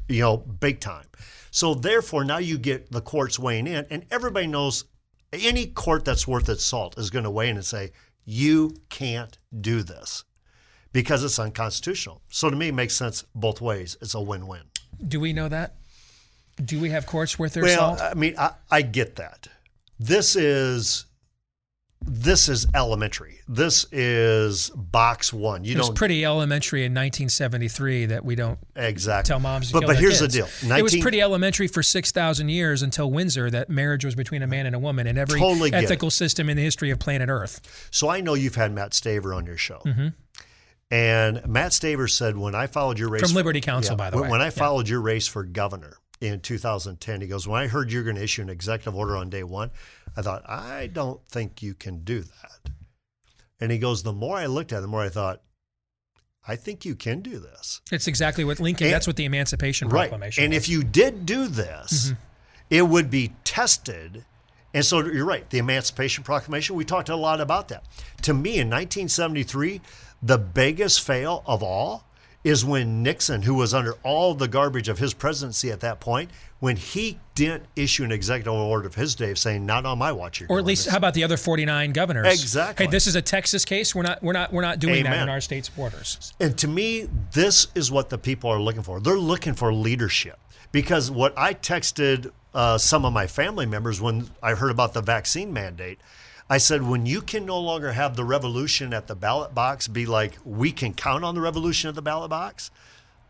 you know, big time. So therefore now you get the courts weighing in and everybody knows any court that's worth its salt is going to weigh in and say, you can't do this because it's unconstitutional. So to me, it makes sense both ways. It's a win-win. Do we know that? Do we have courts worth their Well, salt? I mean, I, I get that. This is this is elementary. This is box one. You it was don't It's pretty elementary in 1973 that we don't exactly tell moms to But but here's kids. the deal. it was pretty elementary for 6,000 years until Windsor that marriage was between a man and a woman in every Totally it. ethical system in the history of planet Earth. So I know you've had Matt Staver on your show. Mhm. And Matt Staver said, when I followed your race From Liberty Counsel, by the when, way. When I Yeah. followed your race for governor in 2010, he goes, when I heard you're going to issue an executive order on day one, I thought, I don't think you can do that. And he goes, the more I looked at it, the more I thought, I think you can do this. It's exactly what Lincoln, And- that's what the Emancipation Right. Proclamation And was. if you did do this, Mhm. it would be tested. And so you're right. The Emancipation Proclamation, we talked a lot about that. To me, in 1973, the biggest fail of all is when Nixon, who was under all the garbage of his presidency at that point, when he didn't issue an executive order of his day saying, "Not on my watch." you're or at least this." how about the other 49 governors? Exactly. Hey, this is a Texas case. We're not we're not we're not doing that Amen. in our state's borders. And to me, this is what the people are looking for. They're looking for leadership. Because what I texted uh, some of my family members when I heard about the vaccine mandate, I said, when you can no longer have the revolution at the ballot box be like, we can count on the revolution at the ballot box,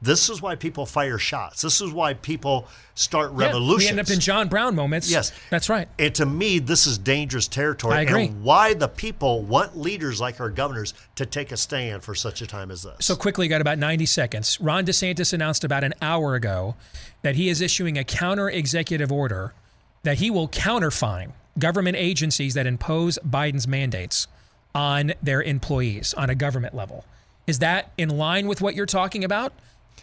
this is why people fire shots. This is why people start Yeah, revolutions. we end up in John Brown moments. Yes. That's right. And to me, this is dangerous territory. I agree. And why the people want leaders like our governors to take a stand for such a time as this. So quickly, got about 90 seconds. Ron DeSantis announced about an hour ago that he is issuing a counter executive order that he will counterfine government agencies that impose Biden's mandates on their employees on a government level. Is that in line with what you're talking about?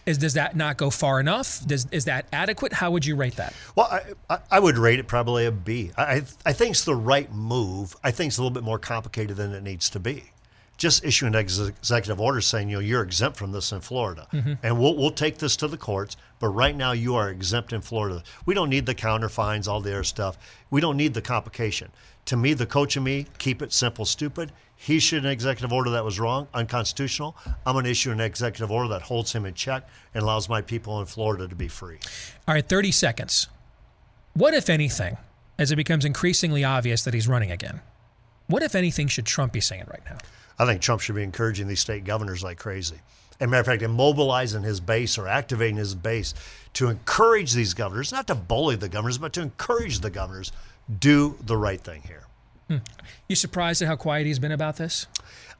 Is does that not go far enough? Does is that adequate? How would you rate that? Well, I, I, would rate it probably a B. I I think it's the right move. I think it's a little bit more complicated than it needs to be. Just issue an ex- executive order saying, you know, you're exempt from this in Florida, mm-hmm. and we'll we'll take this to the courts. But right now, you are exempt in Florida. We don't need the counter fines, all the other stuff. We don't need the complication. To me, the coach and me keep it simple, stupid. He issued an executive order that was wrong, unconstitutional. I'm going to issue an executive order that holds him in check and allows my people in Florida to be free. All right, 30 seconds. What, if anything, as it becomes increasingly obvious that he's running again, what, if anything, should Trump be saying right now? I think Trump should be encouraging these state governors like crazy. As a matter of fact, immobilizing his base or activating his base to encourage these governors, not to bully the governors, but to encourage the governors, do the right thing here. Hmm. You surprised at how quiet he's been about this?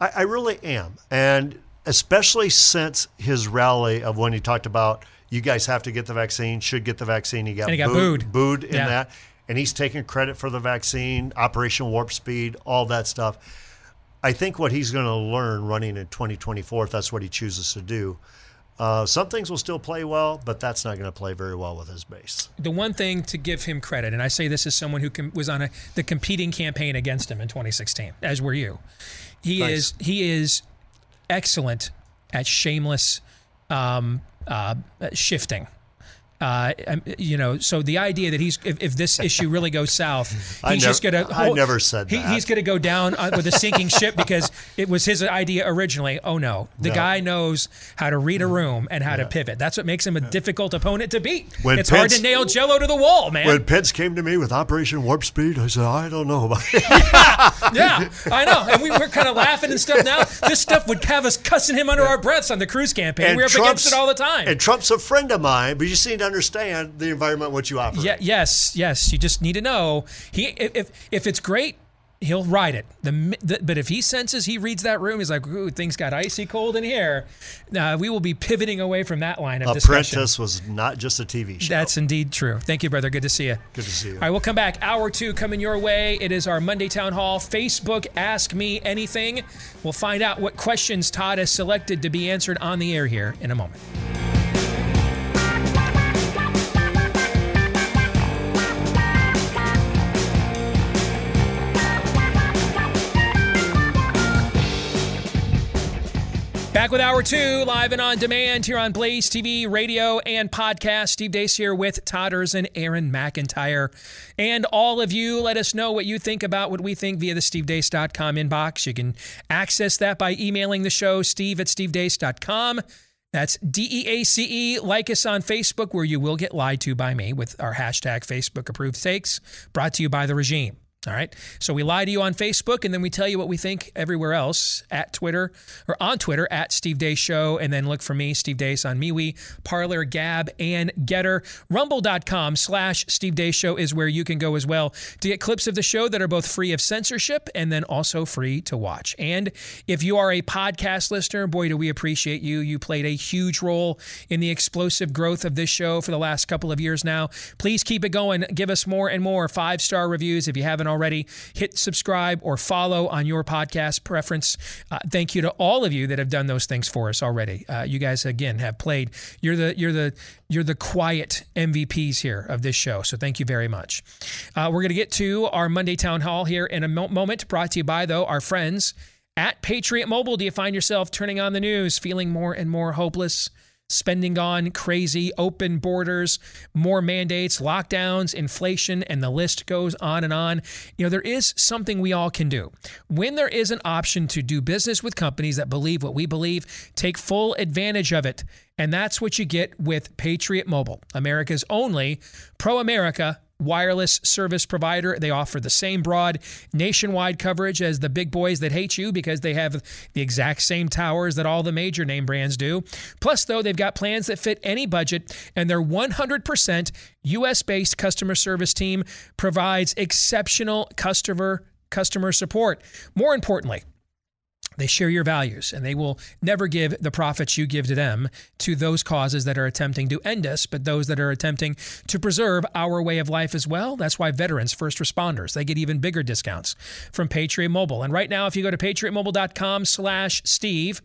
I, I really am. And especially since his rally of when he talked about you guys have to get the vaccine, should get the vaccine. He got, And he got booed, booed. booed in Yeah. that. And he's taking credit for the vaccine, Operation Warp Speed, all that stuff. I think what he's going to learn running in 2024, if that's what he chooses to do, uh, some things will still play well, but that's not going to play very well with his base. The one thing to give him credit, and I say this as someone who com- was on a, the competing campaign against him in 2016, as were you, he Thanks. is he is excellent at shameless um, uh, shifting. Uh, um, you know, so the idea that he's if, if this issue really goes south, he's just gonna. I never said he, that. He's gonna go down uh, with a sinking ship because it was his idea originally. Oh no, the No. guy knows how to read a room and how to pivot. That's what makes him a difficult opponent to beat. When it's hard to nail Jello to the wall, man. When Pence came to me with Operation Warp Speed, I said, I don't know about it. yeah, I know. And we were kind of laughing and stuff. Now this stuff would have us cussing him under our breaths on the Cruz campaign. we're up against it all the time. And Trump's a friend of mine, but you see. to understand the environment in which you operate. Yeah, yes, yes. You just need to know he if if it's great, he'll ride it. The, the but if he senses he reads that room, he's like, "Ooh, things got icy cold in here." Uh, we will be pivoting away from that line of discussion. Apprentice was not just a TV show. That's indeed true. Thank you, brother. Good to see you. Good to see you. All right, we'll come back. Hour two coming your way. It is our Monday Town Hall. Facebook Ask Me Anything. We'll find out what questions Todd has selected to be answered on the air here in a moment. Back with hour two, live and on demand here on Blaze TV, radio, and podcast. Steve Deace here with Todders and Aaron McIntyre. And all of you, let us know what you think about what we think via the stevedeace.com inbox. You can access that by emailing the show, steve at stevedeace.com. That's D E A C E. Like us on Facebook, where you will get lied to by me with our hashtag Facebook approved takes, brought to you by the regime. All right. So we lie to you on Facebook and then we tell you what we think everywhere else at Twitter or on Twitter at Steve Deace Show. And then look for me, Steve Deace on MeWe, Parler, Gab, and Gettr. Rumble.com slash Steve Deace Show is where you can go as well to get clips of the show that are both free of censorship and then also free to watch. And if you are a podcast listener, boy, do we appreciate you. You played a huge role in the explosive growth of this show for the last couple of years now. Please keep it going. Give us more and more five star reviews if you haven't already. Hit subscribe or follow on your podcast preference. Uh, thank you to all of you that have done those things for us already. Uh, you guys again have played. You're the you're the you're the quiet MVPs here of this show. So thank you very much. Uh, we're going to get to our Monday town hall here in a mo- moment. Brought to you by though our friends at Patriot Mobile. Do you find yourself turning on the news, feeling more and more hopeless? Spending on crazy open borders, more mandates, lockdowns, inflation, and the list goes on and on. You know, there is something we all can do. When there is an option to do business with companies that believe what we believe, take full advantage of it. And that's what you get with Patriot Mobile, America's only pro America wireless service provider. They offer the same broad nationwide coverage as the big boys that hate you because they have the exact same towers that all the major name brands do. Plus, though, they've got plans that fit any budget, and their 100% US based customer service team provides exceptional customer customer support. More importantly, they share your values and they will never give the profits you give to them to those causes that are attempting to end us, but those that are attempting to preserve our way of life as well. That's why veterans, first responders, they get even bigger discounts from Patriot Mobile. And right now, if you go to patriotmobile.com slash Steve,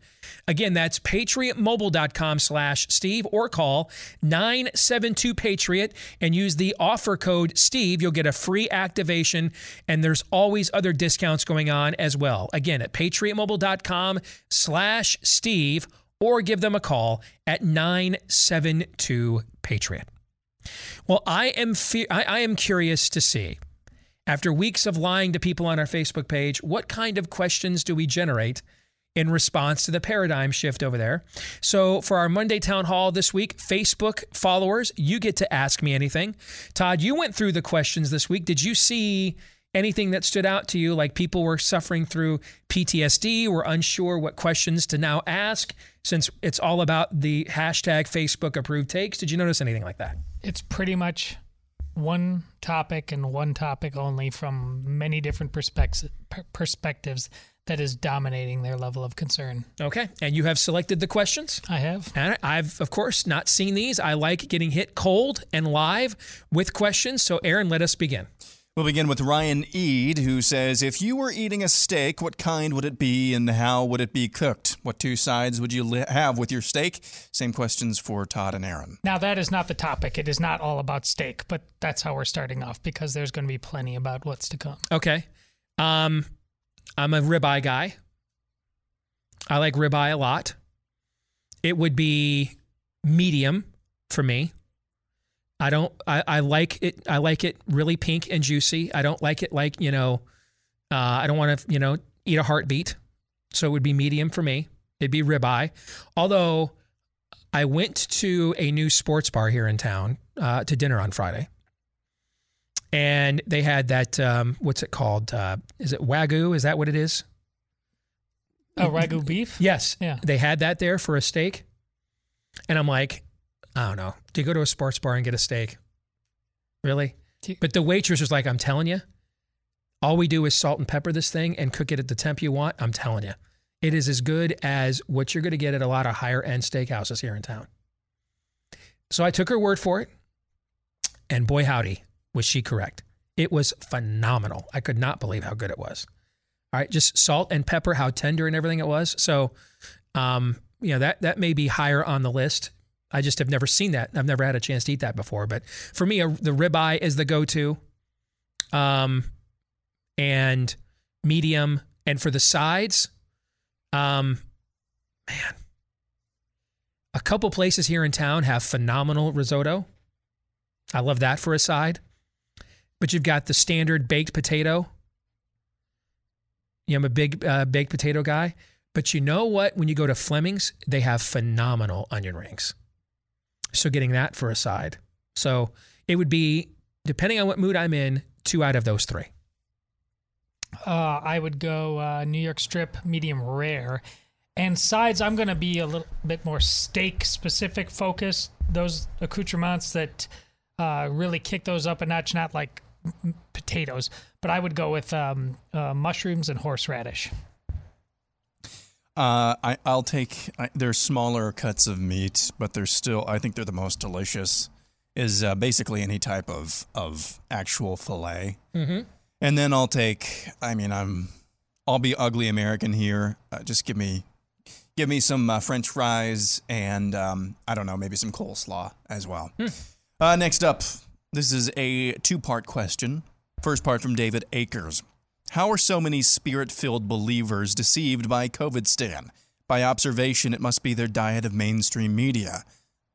again, that's patriotmobile.com slash Steve or call 972 Patriot and use the offer code Steve. You'll get a free activation and there's always other discounts going on as well. Again, at patriotmobile.com slash Steve or give them a call at 972 Patriot. Well, I am fe- I, I am curious to see, after weeks of lying to people on our Facebook page, what kind of questions do we generate in response to the paradigm shift over there? So, for our Monday town hall this week, Facebook followers, you get to ask me anything. Todd, you went through the questions this week. Did you see anything that stood out to you? Like people were suffering through PTSD, were unsure what questions to now ask since it's all about the hashtag Facebook approved takes. Did you notice anything like that? It's pretty much one topic and one topic only from many different perspectives perspectives that is dominating their level of concern. Okay. And you have selected the questions? I have. And I've, of course, not seen these. I like getting hit cold and live with questions. So, Aaron, let us begin. We'll begin with Ryan Ead, who says If you were eating a steak, what kind would it be and how would it be cooked? What two sides would you li- have with your steak? Same questions for Todd and Aaron. Now, that is not the topic. It is not all about steak, but that's how we're starting off because there's going to be plenty about what's to come. Okay. Um, I'm a ribeye guy. I like ribeye a lot. It would be medium for me. I don't. I, I like it. I like it really pink and juicy. I don't like it like you know. Uh, I don't want to you know eat a heartbeat, so it would be medium for me. It'd be ribeye. Although I went to a new sports bar here in town uh, to dinner on Friday, and they had that. Um, what's it called? Uh, is it wagyu? Is that what it is? Oh, wagyu beef. Yes. Yeah. They had that there for a steak, and I'm like, I don't know. Do you go to a sports bar and get a steak? Really? But the waitress was like, I'm telling you, all we do is salt and pepper this thing and cook it at the temp you want. I'm telling you, it is as good as what you're going to get at a lot of higher end steakhouses here in town. So I took her word for it. And boy, howdy, was she correct. It was phenomenal. I could not believe how good it was. All right, just salt and pepper, how tender and everything it was. So, um, you know, that, that may be higher on the list I just have never seen that. I've never had a chance to eat that before. But for me, a, the ribeye is the go-to, um, and medium. And for the sides, um, man, a couple places here in town have phenomenal risotto. I love that for a side. But you've got the standard baked potato. Yeah, I'm a big uh, baked potato guy. But you know what? When you go to Fleming's, they have phenomenal onion rings. So getting that for a side. So it would be, depending on what mood I'm in, two out of those three. Uh, I would go uh, New York strip, medium rare. And sides, I'm going to be a little bit more steak specific focused. Those accoutrements that uh, really kick those up a notch, not like potatoes. But I would go with um, uh, mushrooms and horseradish. Uh, I, I'll take. I, they're smaller cuts of meat, but they're still. I think they're the most delicious. Is uh, basically any type of of actual fillet, mm-hmm. and then I'll take. I mean, I'm. I'll be ugly American here. Uh, just give me, give me some uh, French fries and um, I don't know, maybe some coleslaw as well. Uh, next up, this is a two part question. First part from David Akers. How are so many spirit filled believers deceived by COVID Stan? By observation, it must be their diet of mainstream media.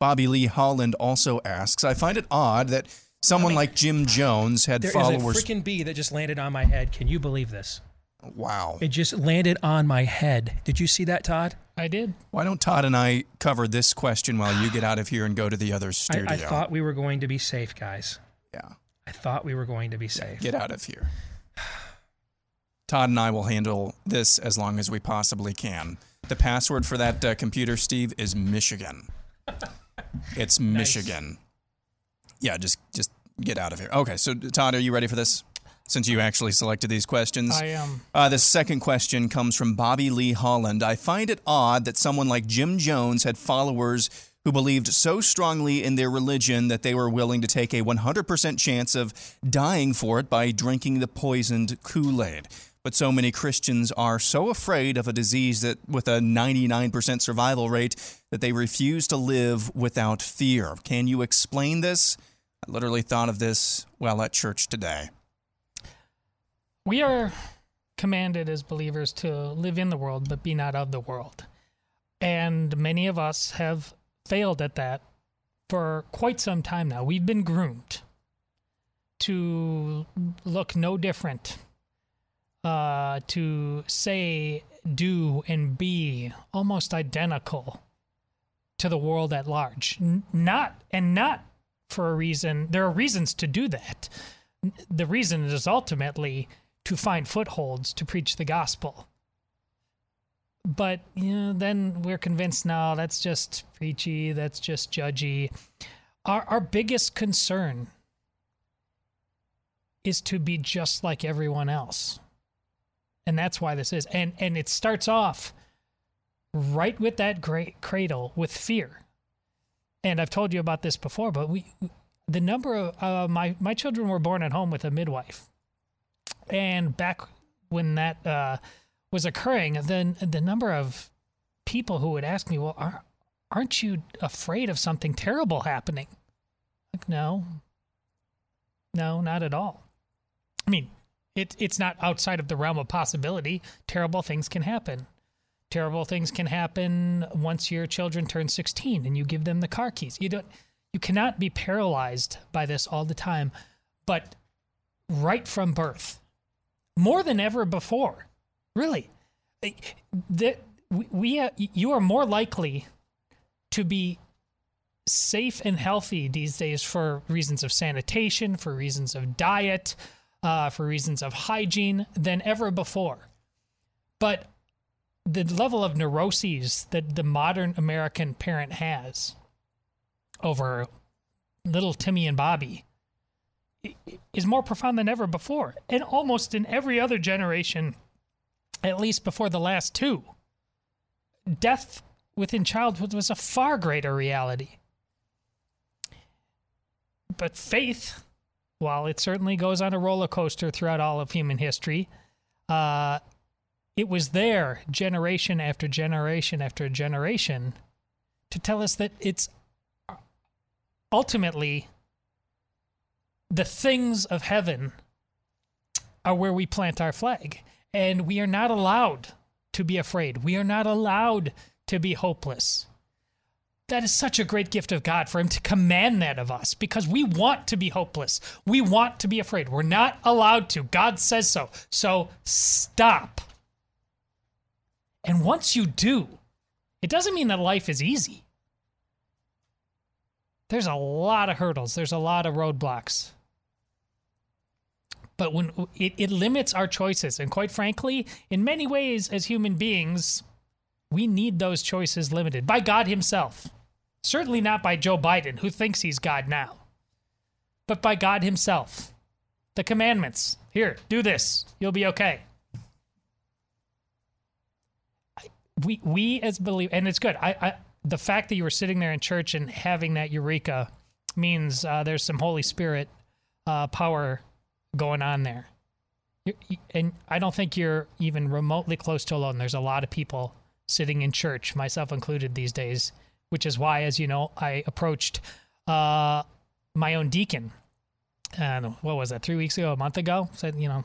Bobby Lee Holland also asks I find it odd that someone like Jim Jones had There is followers. a freaking bee that just landed on my head. Can you believe this? Wow. It just landed on my head. Did you see that, Todd? I did. Why don't Todd and I cover this question while you get out of here and go to the other I, studio? I thought we were going to be safe, guys. Yeah. I thought we were going to be safe. Get out of here. Todd and I will handle this as long as we possibly can. The password for that uh, computer, Steve, is Michigan. It's Michigan. Yeah, just just get out of here. Okay, so Todd, are you ready for this? Since you actually selected these questions, I am. Uh, the second question comes from Bobby Lee Holland. I find it odd that someone like Jim Jones had followers who believed so strongly in their religion that they were willing to take a 100% chance of dying for it by drinking the poisoned Kool Aid. But so many Christians are so afraid of a disease that with a 99% survival rate that they refuse to live without fear. Can you explain this? I literally thought of this while at church today. We are commanded as believers to live in the world, but be not of the world. And many of us have failed at that for quite some time now. We've been groomed to look no different, uh, to say, do, and be almost identical to the world at large. N- not, and not for a reason, there are reasons to do that. The reason is ultimately to find footholds to preach the gospel. But you know, then we're convinced now that's just preachy, that's just judgy. Our our biggest concern is to be just like everyone else. And that's why this is. And and it starts off right with that great cradle with fear. And I've told you about this before, but we the number of uh, my my children were born at home with a midwife. And back when that uh, was occurring, then the number of people who would ask me, "Well, are, aren't you afraid of something terrible happening?" Like, no, no, not at all. I mean, it, it's not outside of the realm of possibility. Terrible things can happen. Terrible things can happen once your children turn 16 and you give them the car keys. You don't you cannot be paralyzed by this all the time, but right from birth, more than ever before, really, that we, we you are more likely to be safe and healthy these days for reasons of sanitation, for reasons of diet, uh, for reasons of hygiene than ever before. But the level of neuroses that the modern American parent has over little Timmy and Bobby is more profound than ever before. And almost in every other generation, at least before the last two, death within childhood was a far greater reality. But faith, while it certainly goes on a roller coaster throughout all of human history, uh, it was there generation after generation after generation to tell us that it's ultimately the things of heaven are where we plant our flag. And we are not allowed to be afraid. We are not allowed to be hopeless. That is such a great gift of God for Him to command that of us because we want to be hopeless. We want to be afraid. We're not allowed to. God says so. So stop. And once you do, it doesn't mean that life is easy. There's a lot of hurdles, there's a lot of roadblocks. But when it, it limits our choices, and quite frankly, in many ways, as human beings, we need those choices limited by God Himself. Certainly not by Joe Biden, who thinks he's God now, but by God Himself. The commandments here, do this, you'll be okay. We, we as believe, and it's good. I, I, the fact that you were sitting there in church and having that eureka means uh, there's some Holy Spirit uh, power going on there. and I don't think you're even remotely close to alone. There's a lot of people sitting in church, myself included, these days, which is why, as you know, I approached uh, my own deacon. And what was that, three weeks ago, a month ago? Said, you know,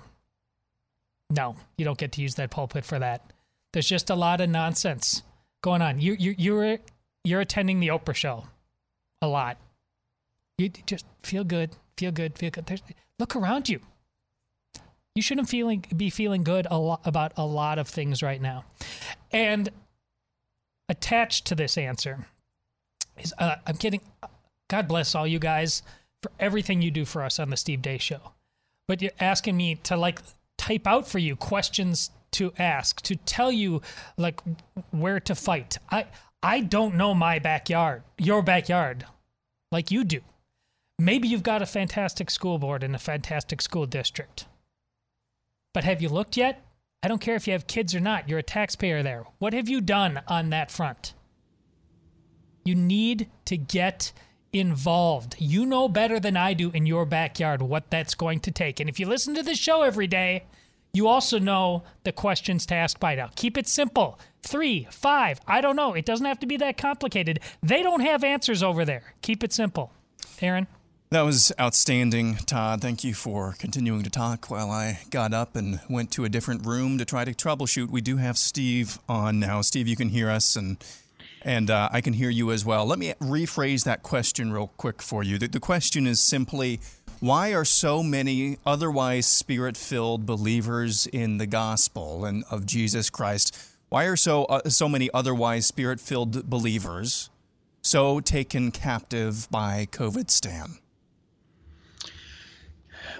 no, you don't get to use that pulpit for that. There's just a lot of nonsense going on. You you you're you're attending the Oprah show a lot. You just feel good, feel good, feel good. There's, look around you. You shouldn't feeling be feeling good a lot about a lot of things right now. And attached to this answer is uh, I'm kidding. God bless all you guys for everything you do for us on the Steve Deace Show. But you're asking me to like type out for you questions to ask, to tell you like where to fight. I I don't know my backyard, your backyard, like you do. Maybe you've got a fantastic school board and a fantastic school district. But have you looked yet? I don't care if you have kids or not, you're a taxpayer there. What have you done on that front? You need to get involved. You know better than I do in your backyard what that's going to take. And if you listen to this show every day, you also know the questions to ask by now. Keep it simple. Three, five, I don't know. It doesn't have to be that complicated. They don't have answers over there. Keep it simple. Aaron? That was outstanding, Todd. Thank you for continuing to talk while I got up and went to a different room to try to troubleshoot. We do have Steve on now. Steve, you can hear us, and and uh, I can hear you as well. Let me rephrase that question real quick for you. The, the question is simply why are so many otherwise spirit filled believers in the gospel and of Jesus Christ? Why are so uh, so many otherwise spirit filled believers so taken captive by COVID Stan?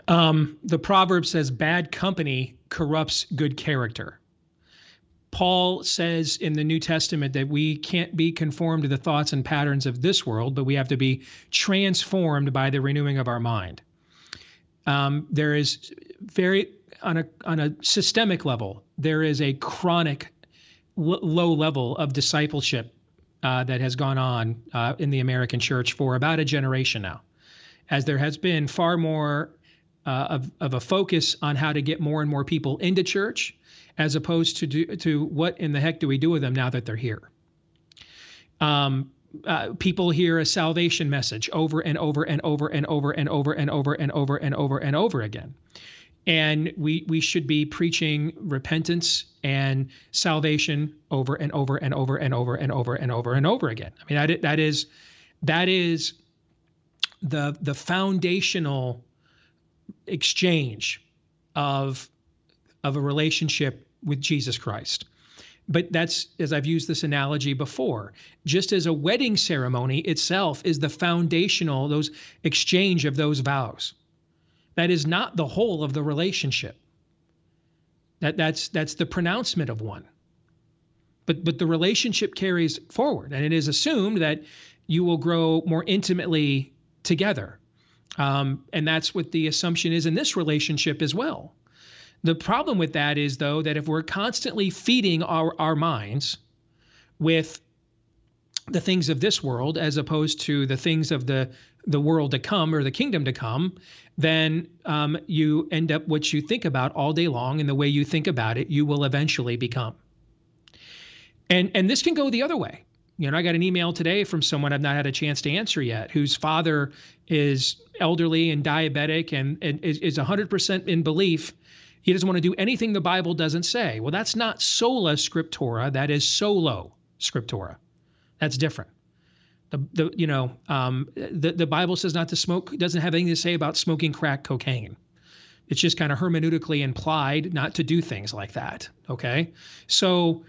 Um, the proverb says, bad company corrupts good character. Paul says in the New Testament that we can't be conformed to the thoughts and patterns of this world, but we have to be transformed by the renewing of our mind. Um, there is very on a on a systemic level, there is a chronic l- low level of discipleship uh, that has gone on uh, in the American church for about a generation now, as there has been far more uh, of, of a focus on how to get more and more people into church as opposed to do, to what in the heck do we do with them now that they're here um, uh, people hear a salvation message over and over and over and over and over and over and over and over and over again and we we should be preaching repentance and salvation over and over and over and over and over and over and over again i mean that that is that is the the foundational exchange of of a relationship with Jesus Christ. But that's as I've used this analogy before, just as a wedding ceremony itself is the foundational those exchange of those vows. That is not the whole of the relationship. That that's that's the pronouncement of one. But but the relationship carries forward and it is assumed that you will grow more intimately together um, and that's what the assumption is in this relationship as well. The problem with that is, though, that if we're constantly feeding our, our minds with the things of this world as opposed to the things of the the world to come or the kingdom to come, then um, you end up what you think about all day long, and the way you think about it, you will eventually become. And and this can go the other way you know, I got an email today from someone I've not had a chance to answer yet, whose father is elderly and diabetic and, and is, is 100% in belief. He doesn't want to do anything the Bible doesn't say. Well, that's not sola scriptura. That is solo scriptura. That's different. The, the you know um, the the Bible says not to smoke. Doesn't have anything to say about smoking crack cocaine. It's just kind of hermeneutically implied not to do things like that. Okay, so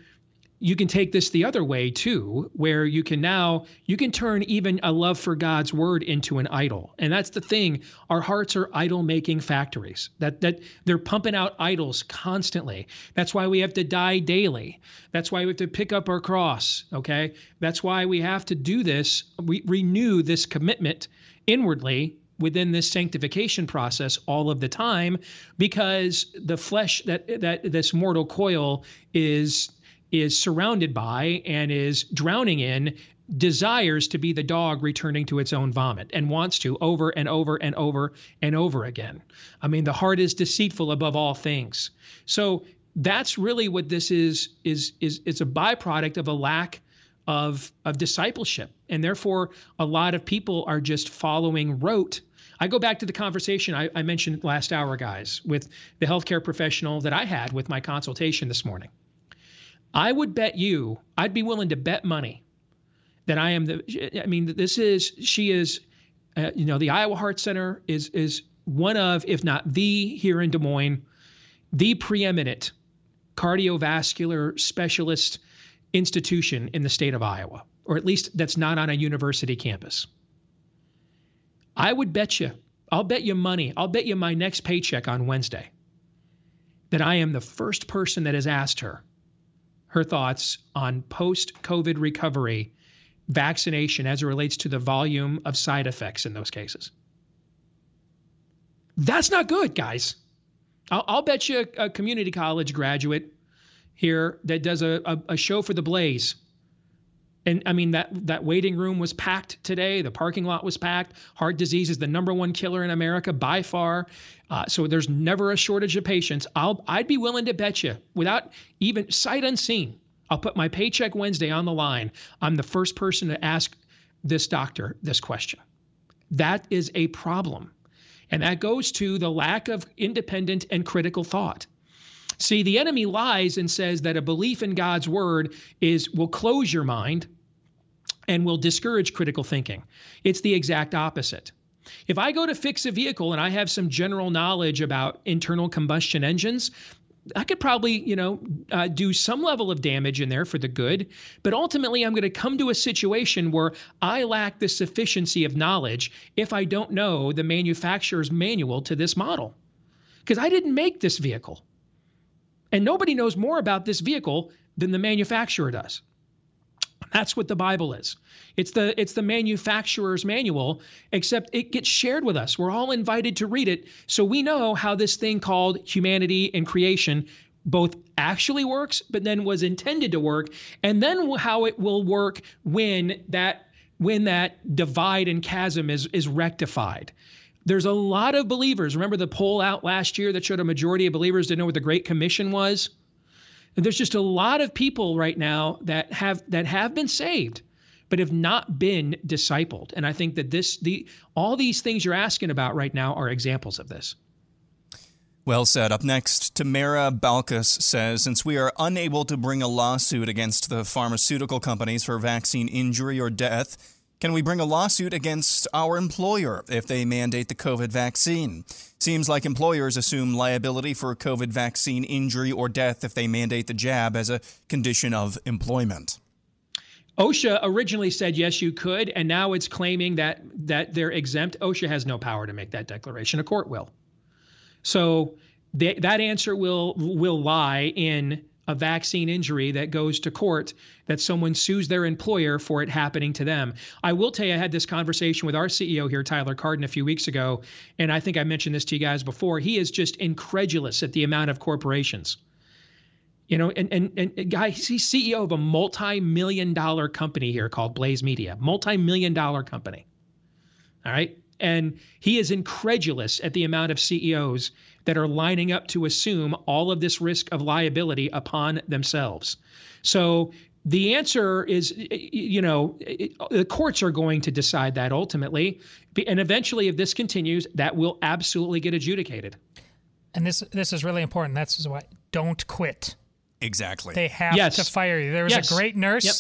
you can take this the other way too where you can now you can turn even a love for god's word into an idol. And that's the thing. Our hearts are idol making factories. That that they're pumping out idols constantly. That's why we have to die daily. That's why we have to pick up our cross okay? That's why we have to do this. We renew this commitment inwardly within this sanctification process all of the time because the flesh that that this mortal coil is is surrounded by and is drowning in desires to be the dog returning to its own vomit and wants to over and over and over and over again. I mean, the heart is deceitful above all things. So that's really what this is is is it's a byproduct of a lack of of discipleship. And therefore a lot of people are just following rote. I go back to the conversation I, I mentioned last hour, guys, with the healthcare professional that I had with my consultation this morning. I would bet you, I'd be willing to bet money that I am the, I mean, this is, she is, uh, you know, the Iowa Heart Center is, is one of, if not the here in Des Moines, the preeminent cardiovascular specialist institution in the state of Iowa, or at least that's not on a university campus. I would bet you, I'll bet you money, I'll bet you my next paycheck on Wednesday that I am the first person that has asked her her thoughts on post COVID recovery vaccination as it relates to the volume of side effects in those cases. That's not good, guys. I'll, I'll bet you a, a, community college graduate here that does a, a, a show for the Blaze and I mean that that waiting room was packed today. The parking lot was packed. Heart disease is the number one killer in America by far. Uh, so there's never a shortage of patients. I'll I'd be willing to bet you, without even sight unseen, I'll put my paycheck Wednesday on the line. I'm the first person to ask this doctor this question. That is a problem. And that goes to the lack of independent and critical thought. See, the enemy lies and says that a belief in God's word is will close your mind and will discourage critical thinking. It's the exact opposite. If I go to fix a vehicle and I have some general knowledge about internal combustion engines, I could probably, you know, uh, do some level of damage in there for the good. But ultimately, I'm going to come to a situation where I lack the sufficiency of knowledge if I don't know the manufacturer's manual to this model. Because I didn't make this vehicle. And nobody knows more about this vehicle than the manufacturer does. That's what the Bible is. It's the it's the manufacturer's manual, except it gets shared with us. We're all invited to read it, so we know how this thing called humanity and creation both actually works, but then was intended to work, and then how it will work when that when that divide and chasm is is rectified. There's a lot of believers. Remember the poll out last year that showed a majority of believers didn't know what the Great Commission was? And there's just a lot of people right now that have that have been saved but have not been discipled. And I think that this the all these things you're asking about right now are examples of this. Well said. Up next, Tamara Balkas says Since we are unable to bring a lawsuit against the pharmaceutical companies for vaccine injury or death, can we bring a lawsuit against our employer if they mandate the COVID vaccine? Seems like employers assume liability for COVID vaccine injury or death if they mandate the jab as a condition of employment. OSHA originally said yes, you could, and now it's claiming that that they're exempt. OSHA has no power to make that declaration. A court will. So th- that answer will will lie in a vaccine injury that goes to court that someone sues their employer for it happening to them. I will tell you, I had this conversation with our CEO here, Tyler Cardon, a few weeks ago, and I think I mentioned this to you guys before. He is just incredulous at the amount of corporations. You know, and and and guy, he's CEO of a multi-million dollar company here called Blaze Media, multi-million dollar company. All right. And he is incredulous at the amount of CEOs that are lining up to assume all of this risk of liability upon themselves. So the answer is, you know, the courts are going to decide that ultimately. And eventually, if this continues, that will absolutely get adjudicated. And this this is really important. That's why don't quit. Exactly. They have Yes. to fire you. There was Yes. a great nurse. Yep.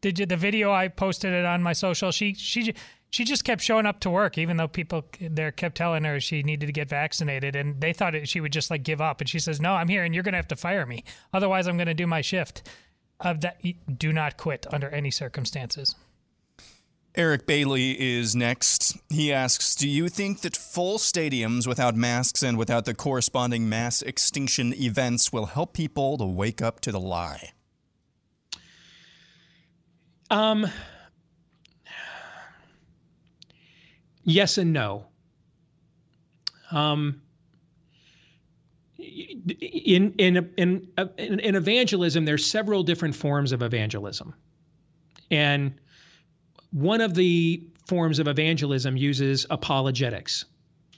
Did you the video I posted it on my social? She she she just kept showing up to work, even though people there kept telling her she needed to get vaccinated, and they thought it, she would just like give up. And she says, "No, I'm here, and you're going to have to fire me. Otherwise, I'm going to do my shift." Of that, do not quit under any circumstances. Eric Bailey is next. He asks Do you think that full stadiums without masks and without the corresponding mass extinction events will help people to wake up to the lie? Um, yes and no. Um, in in in in, evangelism, there's several different forms of evangelism, and one of the forms of evangelism uses apologetics.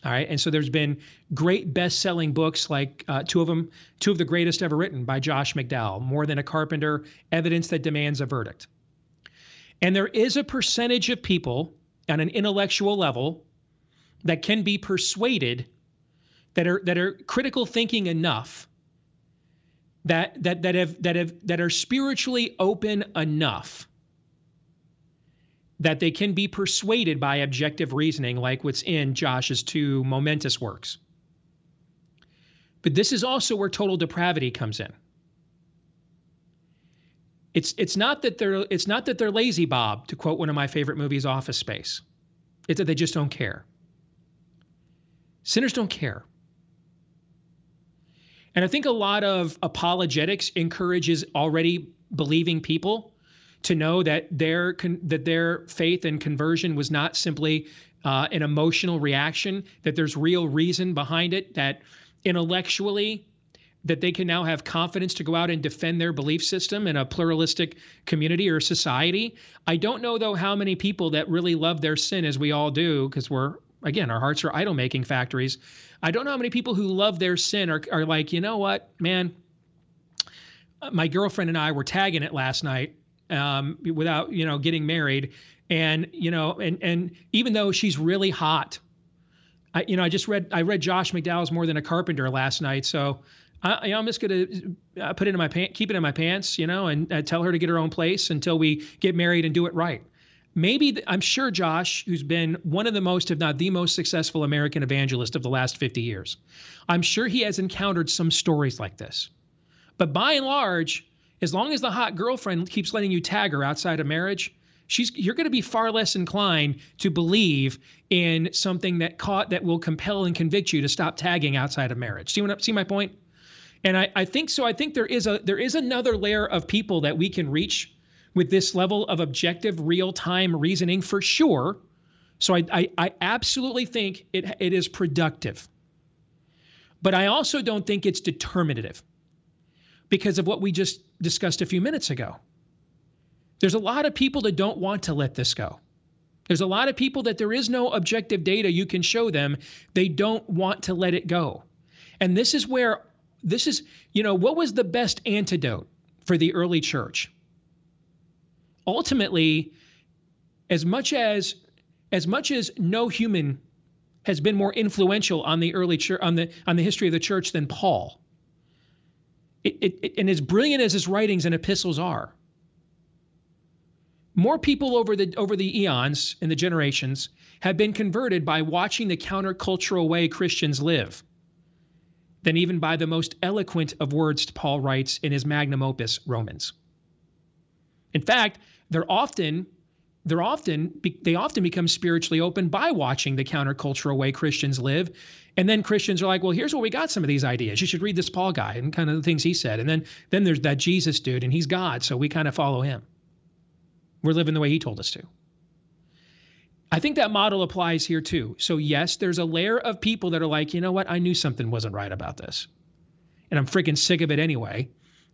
All right, and so there's been great best-selling books like uh, two of them, two of the greatest ever written by Josh McDowell, "More Than a Carpenter," "Evidence That Demands a Verdict." And there is a percentage of people on an intellectual level that can be persuaded that are that are critical thinking enough that that that have that have that are spiritually open enough that they can be persuaded by objective reasoning like what's in Josh's two momentous works. But this is also where total depravity comes in. It's it's not that they're it's not that they're lazy, Bob, to quote one of my favorite movies, Office Space. It's that they just don't care. Sinners don't care. And I think a lot of apologetics encourages already believing people to know that their that their faith and conversion was not simply uh, an emotional reaction, that there's real reason behind it, that intellectually that they can now have confidence to go out and defend their belief system in a pluralistic community or society. I don't know though how many people that really love their sin as we all do because we're again our hearts are idol making factories. I don't know how many people who love their sin are are like, "You know what, man? My girlfriend and I were tagging it last night um, without you know getting married, and you know, and and even though she's really hot, I you know I just read I read Josh McDowell's More Than a Carpenter last night, so. I, I'm just gonna uh, put it in my pants, keep it in my pants, you know, and uh, tell her to get her own place until we get married and do it right maybe I'm sure Josh, who's been one of the most, if not the most successful American evangelist of the last 50 years, I'm sure he has encountered some stories like this. But by and large, as long as the hot girlfriend keeps letting you tag her outside of marriage, she's you're going to be far less inclined to believe in something that caught that will compel and convict you to stop tagging outside of marriage. See what see my point? And I, I think so. I think there is a there is another layer of people that we can reach with this level of objective, real time reasoning for sure. So I, I, I, absolutely think it, it is productive. But I also don't think it's determinative because of what we just discussed a few minutes ago. There's a lot of people that don't want to let this go. There's a lot of people that there is no objective data you can show them. They don't want to let it go. And this is where, this is, you know, what was the best antidote for the early church? ultimately, as much as as much as no human has been more influential on the early church on the on the history of the church than Paul. It, it, and as brilliant as his writings and epistles are, more people over the over the eons and the generations have been converted by watching the countercultural way Christians live than even by the most eloquent of words Paul writes in his magnum opus Romans. In fact, they're often they're often they often become spiritually open by watching the countercultural way Christians live. And then Christians are like, well, here's where we got some of these ideas. You should read this Paul guy and kind of the things he said. And then then there's that Jesus dude, and he's God, so we kind of follow him. We're living the way he told us to. I think that model applies here too. So yes, there's a layer of people that are like, you know what, I knew something wasn't right about this. And I'm freaking sick of it anyway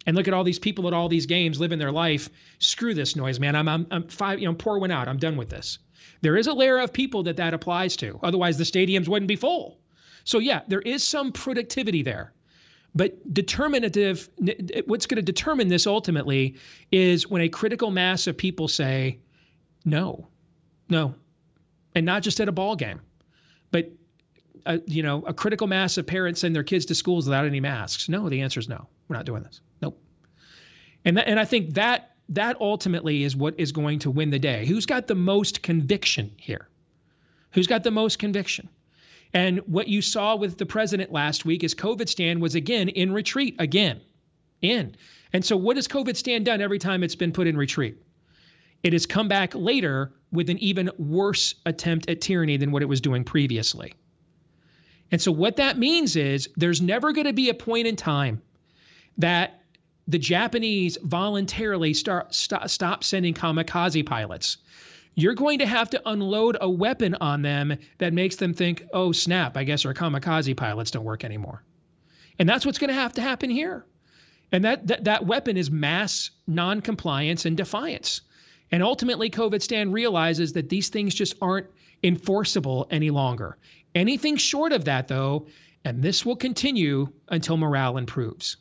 and look at all these people at all these games living their life. Screw this noise, man. I'm, I'm, I'm five, you know, pour one out. I'm done with this. There is a layer of people that that applies to. Otherwise, the stadiums wouldn't be full. So, yeah, there is some productivity there. But determinative, what's going to determine this ultimately is when a critical mass of people say, no, no, and not just at a ball game, but a, you know, a critical mass of parents send their kids to schools without any masks. No, the answer is no. We're not doing this. Nope. And and I think that that ultimately is what is going to win the day. Who's got the most conviction here? Who's got the most conviction? And what you saw with the president last week is COVIDstan was again in retreat again. In. And so what has COVIDstan done every time it's been put in retreat? It has come back later with an even worse attempt at tyranny than what it was doing previously. And so what that means is there's never going to be a point in time that the Japanese voluntarily start st- stop sending kamikaze pilots. You're going to have to unload a weapon on them that makes them think, "Oh snap! I guess our kamikaze pilots don't work anymore." And that's what's going to have to happen here. And that that, that weapon is mass noncompliance and defiance. And ultimately, COVIDstan realizes that these things just aren't enforceable any longer. Anything short of that, though, and this will continue until morale improves.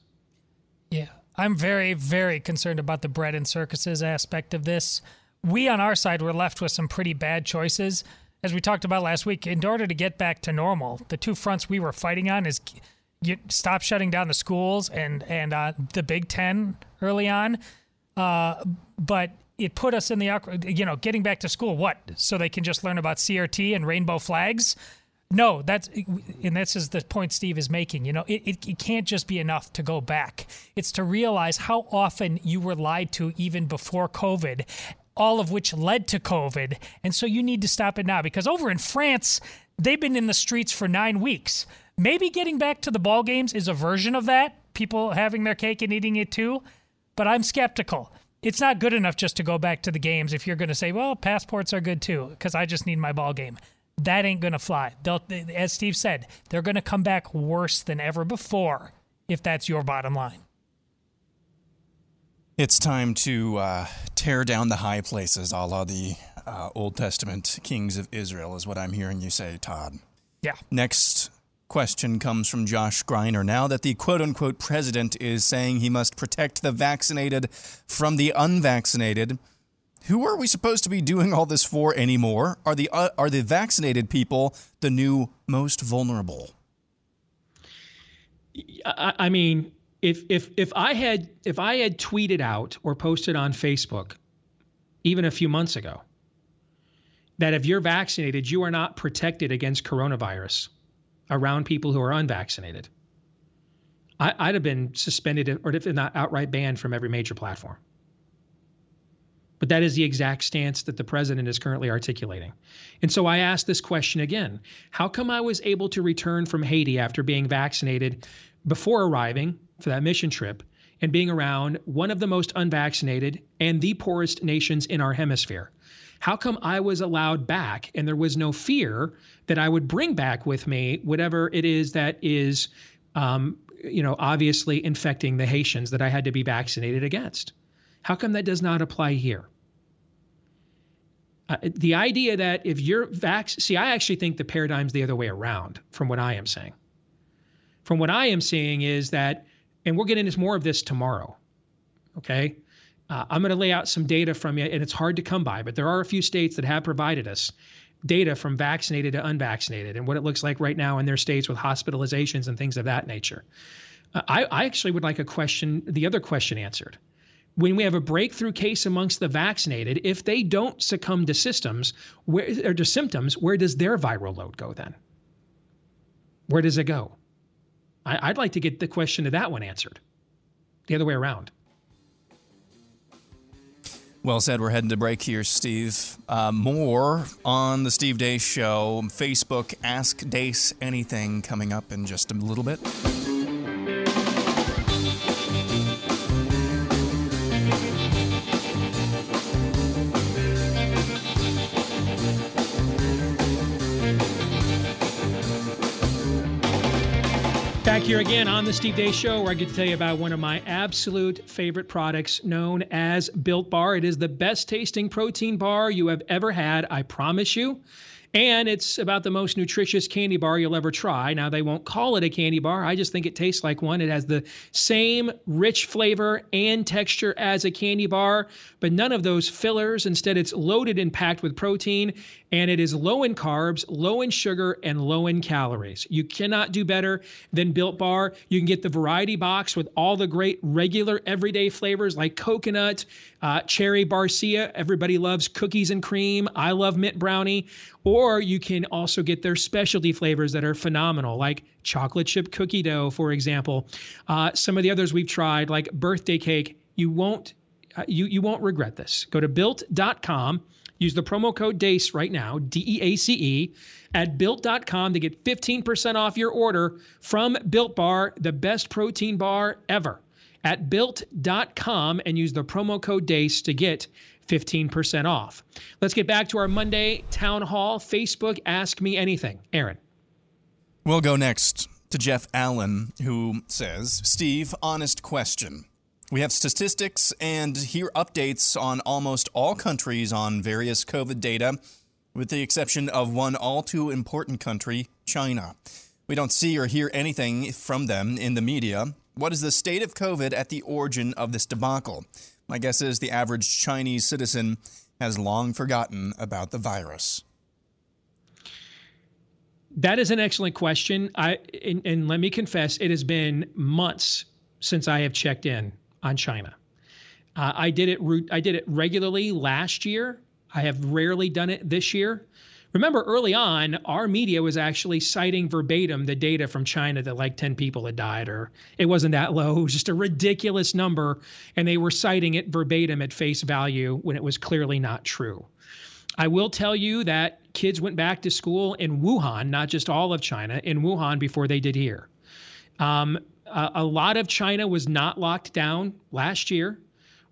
Yeah. I'm very, very concerned about the bread and circuses aspect of this. We on our side were left with some pretty bad choices. As we talked about last week, in order to get back to normal, the two fronts we were fighting on is you stop shutting down the schools and and uh, the Big Ten early on. Uh, but it put us in the you know getting back to school. What so they can just learn about CRT and rainbow flags? No, that's and this is the point Steve is making. You know, it, it, it, can't just be enough to go back. It's to realize how often you were lied to even before COVID, all of which led to COVID. And so you need to stop it now because over in France, they've been in the streets for nine weeks. Maybe getting back to the ball games is a version of that, people having their cake and eating it too. But I'm skeptical. It's not good enough just to go back to the games if you're going to say, well, passports are good too, because I just need my ball game that ain't going to fly. They'll, as Steve said, they're going to come back worse than ever before if that's your bottom line. It's time to uh, tear down the high places, a la the uh, Old Testament kings of Israel, is what I'm hearing you say, Todd. Yeah. Next question comes from Josh Greiner. Now that the quote unquote president is saying he must protect the vaccinated from the unvaccinated, who are we supposed to be doing all this for anymore? Are the uh, are the vaccinated people the new most vulnerable? I, I mean, if if if I had if I had tweeted out or posted on Facebook, even a few months ago, that if you're vaccinated, you are not protected against coronavirus around people who are unvaccinated. I, would have been suspended or if not outright banned from every major platform. But that is the exact stance that the president is currently articulating. And so I ask this question again How come I was able to return from Haiti after being vaccinated before arriving for that mission trip and being around one of the most unvaccinated and the poorest nations in our hemisphere? How come I was allowed back and there was no fear that I would bring back with me whatever it is that is, um, you know, obviously infecting the Haitians that I had to be vaccinated against? How come that does not apply here? Uh, the idea that if you're vax, see, I actually think the paradigm's the other way around from what I am saying. From what I am seeing is that, and we'll get into more of this tomorrow. Okay. Uh, I'm going to lay out some data from you, and it's hard to come by, but there are a few states that have provided us data from vaccinated to unvaccinated and what it looks like right now in their states with hospitalizations and things of that nature. Uh, I, I actually would like a question, the other question answered. When we have a breakthrough case amongst the vaccinated, if they don't succumb to systems where, or to symptoms, where does their viral load go then? Where does it go? I, I'd like to get the question to that one answered. The other way around. Well said. We're heading to break here, Steve. Uh, more on the Steve Deace Show. Facebook, Ask Deace Anything coming up in just a little bit. Here again on the Steve Deace Show, where I get to tell you about one of my absolute favorite products known as Built Bar. It is the best tasting protein bar you have ever had, I promise you. And it's about the most nutritious candy bar you'll ever try. Now, they won't call it a candy bar. I just think it tastes like one. It has the same rich flavor and texture as a candy bar, but none of those fillers. Instead, it's loaded and packed with protein, and it is low in carbs, low in sugar, and low in calories. You cannot do better than Built Bar. You can get the variety box with all the great regular everyday flavors like coconut, uh, cherry barcia. Everybody loves cookies and cream. I love mint brownie. Or you can also get their specialty flavors that are phenomenal, like chocolate chip cookie dough, for example. Uh, some of the others we've tried, like birthday cake, you won't uh, you you won't regret this. Go to built.com. Use the promo code DEACE right now, D E A C E, at built.com to get 15% off your order from Built Bar, the best protein bar ever. At built.com and use the promo code DEACE to get 15% off. Let's get back to our Monday town hall Facebook Ask Me Anything. Aaron. We'll go next to Jeff Allen, who says Steve, honest question. We have statistics and hear updates on almost all countries on various COVID data, with the exception of one all too important country, China. We don't see or hear anything from them in the media. What is the state of COVID at the origin of this debacle? My guess is the average Chinese citizen has long forgotten about the virus. That is an excellent question. I and, and let me confess, it has been months since I have checked in on China. Uh, I did it. I did it regularly last year. I have rarely done it this year. Remember, early on, our media was actually citing verbatim the data from China that like 10 people had died, or it wasn't that low. It was just a ridiculous number. And they were citing it verbatim at face value when it was clearly not true. I will tell you that kids went back to school in Wuhan, not just all of China, in Wuhan before they did here. Um, a, a lot of China was not locked down last year.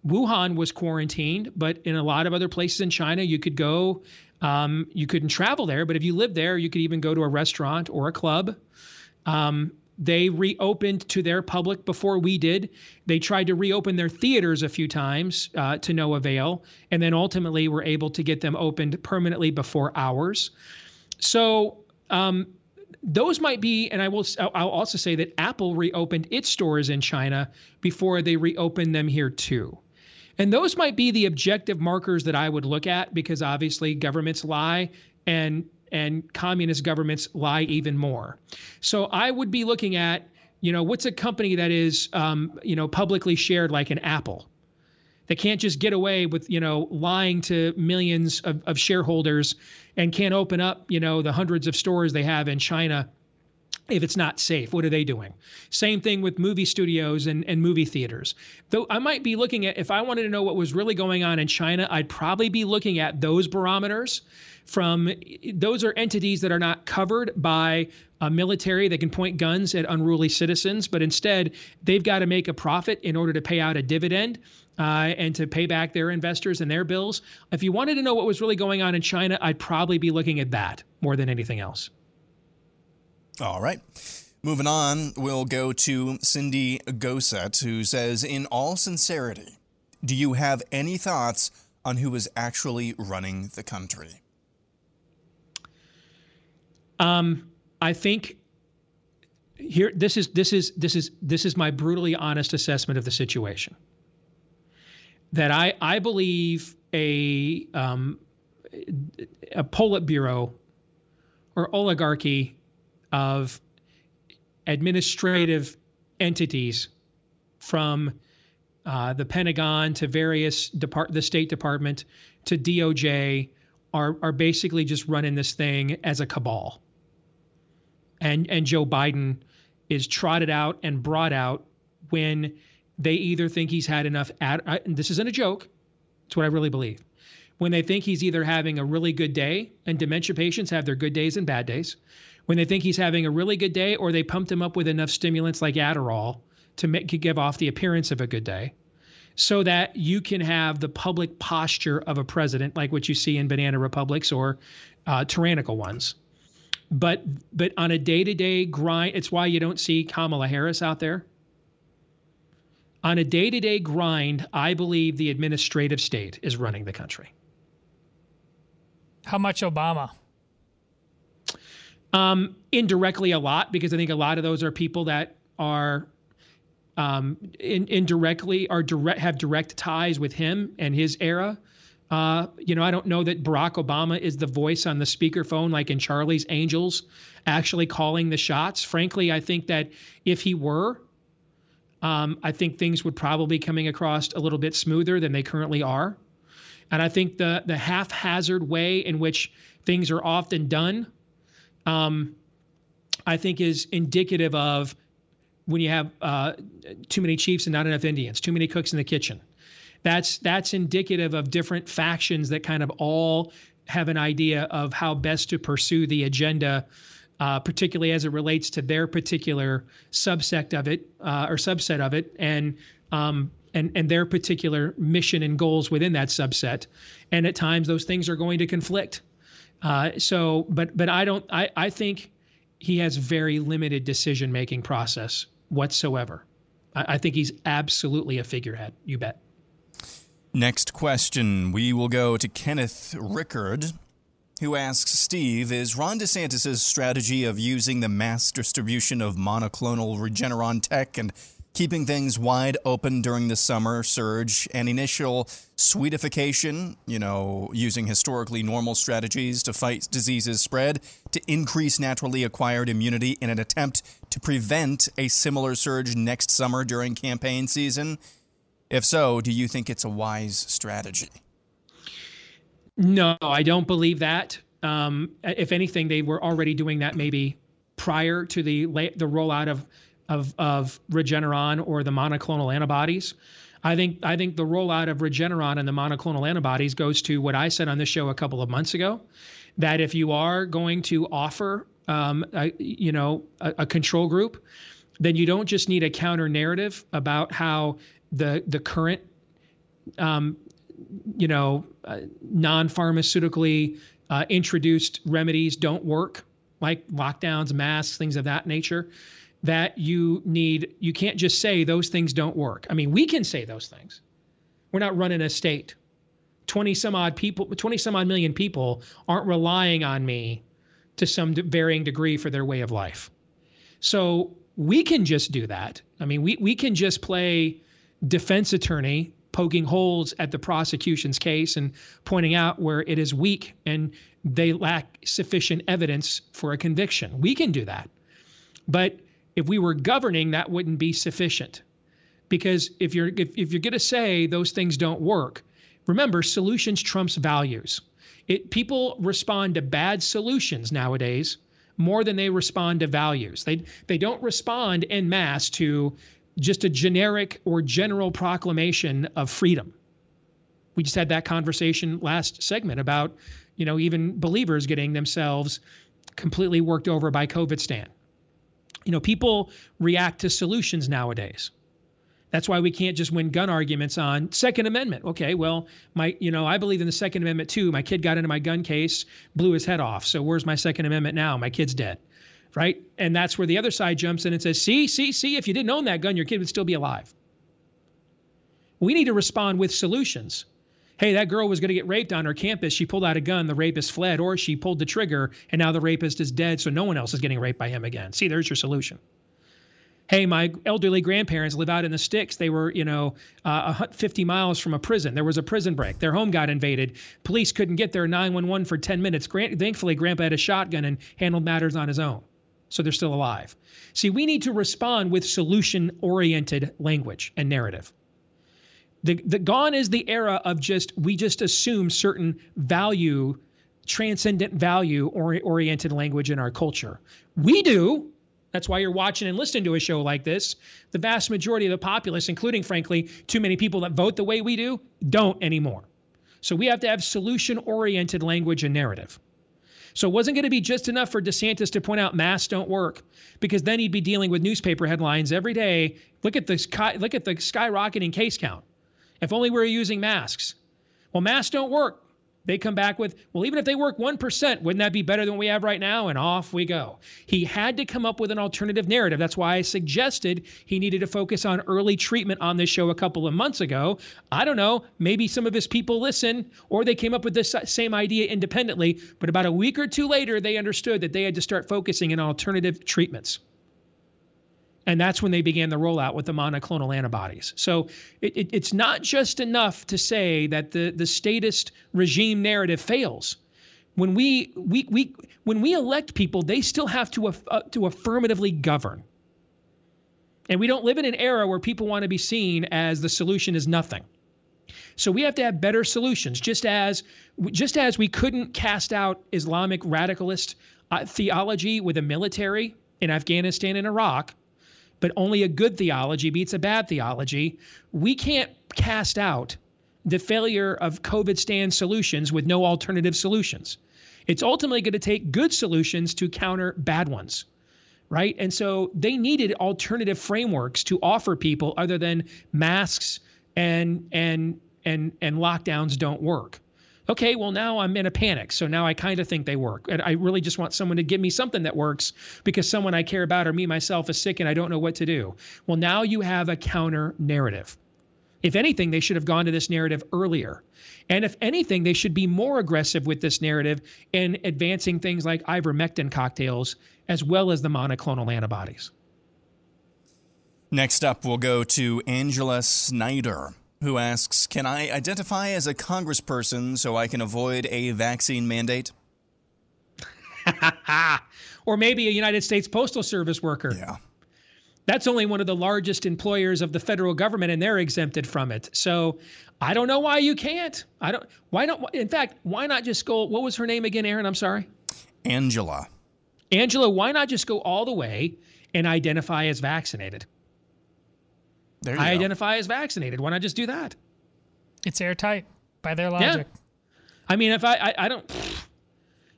Wuhan was quarantined, but in a lot of other places in China, you could go. Um, you couldn't travel there, but if you lived there, you could even go to a restaurant or a club. Um, they reopened to their public before we did. They tried to reopen their theaters a few times uh, to no avail, and then ultimately were able to get them opened permanently before ours. So um, those might be, and I will. I'll also say that Apple reopened its stores in China before they reopened them here too. And those might be the objective markers that I would look at because obviously governments lie and and communist governments lie even more. So I would be looking at, you know, what's a company that is, um, you know, publicly shared like an Apple? They can't just get away with, you know, lying to millions of, of shareholders and can't open up, you know, the hundreds of stores they have in China if it's not safe what are they doing? Same thing with movie studios and, and movie theaters. Though i might be looking at if i wanted to know what was really going on in china i'd probably be looking at those barometers from those are entities that are not covered by a military that can point guns at unruly citizens but instead they've got to make a profit in order to pay out a dividend uh, and to pay back their investors and their bills. If you wanted to know what was really going on in china i'd probably be looking at that more than anything else all right. Moving on, we'll go to Cindy Goset, who says, In all sincerity, do you have any thoughts on who is actually running the country? Um, I think here this is this is this is this is my brutally honest assessment of the situation. That I I believe a um, a Politburo or oligarchy of administrative entities from uh, the Pentagon to various depart the State Department to DOJ are are basically just running this thing as a cabal. And and Joe Biden is trotted out and brought out when they either think he's had enough. Ad, uh, this isn't a joke. It's what I really believe. When they think he's either having a really good day, and dementia patients have their good days and bad days, when they think he's having a really good day, or they pumped him up with enough stimulants like Adderall to make to give off the appearance of a good day, so that you can have the public posture of a president, like what you see in banana republics or uh, tyrannical ones. But but on a day-to-day grind, it's why you don't see Kamala Harris out there. On a day-to-day grind, I believe the administrative state is running the country. How much Obama? Um, indirectly, a lot because I think a lot of those are people that are um, in, indirectly are direct have direct ties with him and his era. Uh, you know, I don't know that Barack Obama is the voice on the speakerphone like in Charlie's Angels, actually calling the shots. Frankly, I think that if he were, um, I think things would probably coming across a little bit smoother than they currently are. And I think the the haphazard way in which things are often done um, I think is indicative of when you have uh, too many chiefs and not enough Indians, too many cooks in the kitchen. That's that's indicative of different factions that kind of all have an idea of how best to pursue the agenda, uh, particularly as it relates to their particular subsect of it uh, or subset of it, and um, and and their particular mission and goals within that subset. And at times, those things are going to conflict. Uh, so, but but I don't. I I think he has very limited decision making process whatsoever. I, I think he's absolutely a figurehead. You bet. Next question. We will go to Kenneth Rickard, who asks Steve Is Ron DeSantis' strategy of using the mass distribution of monoclonal Regeneron tech and keeping things wide open during the summer surge and initial sweetification, you know, using historically normal strategies to fight diseases spread to increase naturally acquired immunity in an attempt to prevent a similar surge next summer during campaign season? If so, do you think it's a wise strategy? No, I don't believe that. Um, if anything, they were already doing that maybe prior to the the rollout of of, of Regeneron or the monoclonal antibodies. I think I think the rollout of Regeneron and the monoclonal antibodies goes to what I said on this show a couple of months ago, that if you are going to offer, um, a, you know, a, a control group, then you don't just need a counter narrative about how the the current, um, you know, uh, non-pharmaceutically uh, introduced remedies don't work, like lockdowns, masks, things of that nature that you need you can't just say those things don't work. I mean, we can say those things. We're not running a state. 20 some odd people 20 some odd million people aren't relying on me to some varying degree for their way of life. So we can just do that. I mean, we, we can just play defense attorney poking holes at the prosecution's case and pointing out where it is weak and they lack sufficient evidence for a conviction. We can do that. But if we were governing, that wouldn't be sufficient. Because if you're if, if you're going to say those things don't work, remember solutions trumps values. It people respond to bad solutions nowadays more than they respond to values. They they don't respond en masse to just a generic or general proclamation of freedom. We just had that conversation last segment about, you know, even believers getting themselves completely worked over by COVIDstan. You know, people react to solutions nowadays. That's why we can't just win gun arguments on Second Amendment. Okay, well, my you know I believe in the Second Amendment too. My kid got into my gun case, blew his head off. So where's my Second Amendment now? My kid's dead, right? And that's where the other side jumps in and says, "See, see, see. If you didn't own that gun, your kid would still be alive." We need to respond with solutions. Hey, that girl was going to get raped on her campus. She pulled out a gun. The rapist fled, or she pulled the trigger, and now the rapist is dead. So no one else is getting raped by him again. See, there's your solution hey, my elderly grandparents live out in the sticks. They were, you know, uh, 50 miles from a prison. There was a prison break. Their home got invaded. Police couldn't get there 911 for 10 minutes. Grant, thankfully, Grandpa had a shotgun and handled matters on his own. So they're still alive. See, we need to respond with solution oriented language and narrative. The, the gone is the era of just we just assume certain value transcendent value oriented language in our culture. We do, that's why you're watching and listening to a show like this. The vast majority of the populace, including, frankly, too many people that vote the way we do, don't anymore. So we have to have solution oriented language and narrative. So it wasn't going to be just enough for DeSantis to point out masks don't work, because then he'd be dealing with newspaper headlines every day. Look at the sky, look at the skyrocketing case count. If only we were using masks. Well, masks don't work. They come back with, well, even if they work 1%, wouldn't that be better than what we have right now? And off we go. He had to come up with an alternative narrative. That's why I suggested he needed to focus on early treatment on this show a couple of months ago. I don't know. Maybe some of his people listen, or they came up with this same idea independently. But about a week or two later, they understood that they had to start focusing on alternative treatments. And that's when they began the rollout with the monoclonal antibodies. So it, it, it's not just enough to say that the, the statist regime narrative fails. When we, we, we, when we elect people, they still have to, uh, to affirmatively govern. And we don't live in an era where people want to be seen as the solution is nothing. So we have to have better solutions, just as just as we couldn't cast out Islamic radicalist uh, theology with a military in Afghanistan and Iraq but only a good theology beats a bad theology. We can't cast out the failure of COVIDstan solutions with no alternative solutions. It's ultimately going to take good solutions to counter bad ones. Right. And so they needed alternative frameworks to offer people other than masks and and and and lockdowns don't work okay, well, now I'm in a panic. So now I kind of think they work. And I really just want someone to give me something that works because someone I care about or me myself is sick and I don't know what to do. Well, now you have a counter narrative. If anything, they should have gone to this narrative earlier. And if anything, they should be more aggressive with this narrative in advancing things like ivermectin cocktails as well as the monoclonal antibodies. Next up, we'll go to Angela Snyder who asks Can I identify as a congressperson so I can avoid a vaccine mandate? or maybe a United States Postal Service worker. Yeah. That's only one of the largest employers of the federal government, and they're exempted from it. So I don't know why you can't. I don't. Why don't? In fact, why not just go? What was her name again, Aaron? I'm sorry. Angela. Angela, why not just go all the way and identify as vaccinated? I go. identify as vaccinated. Why not just do that? It's airtight by their logic. Yeah. I mean, if I, I, I don't,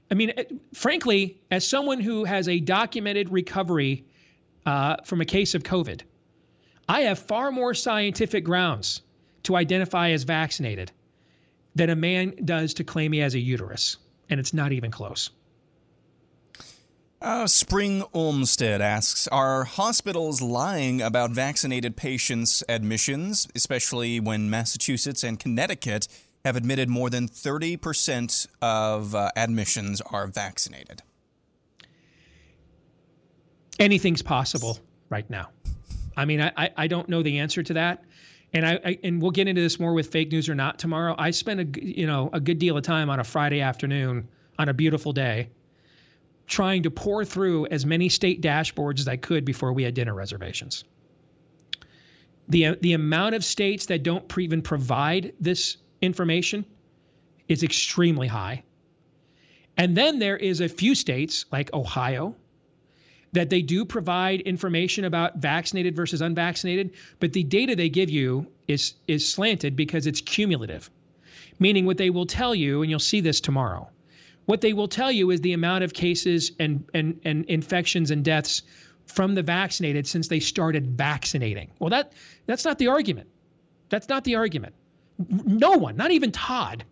I mean, it, frankly, as someone who has a documented recovery uh, from a case of COVID, I have far more scientific grounds to identify as vaccinated than a man does to claim he has a uterus. And it's not even close. Uh, Spring Olmsted asks Are hospitals lying about vaccinated patients' admissions, especially when Massachusetts and Connecticut have admitted more than 30% of uh, admissions are vaccinated? anything's possible right now. I mean, I, I, don't know the answer to that. And I, I, and we'll get into this more with fake news or not tomorrow. I spent a you know a good deal of time on a Friday afternoon on a beautiful day trying to pour through as many state dashboards as I could before we had dinner reservations. The the amount of states that don't even provide this information is extremely high. And then there is a few states like Ohio that they do provide information about vaccinated versus unvaccinated, but the data they give you is is slanted because it's cumulative. Meaning what they will tell you, and you'll see this tomorrow, what they will tell you is the amount of cases and and, and infections and deaths from the vaccinated since they started vaccinating. Well, that that's not the argument. That's not the argument. No one, not even Todd,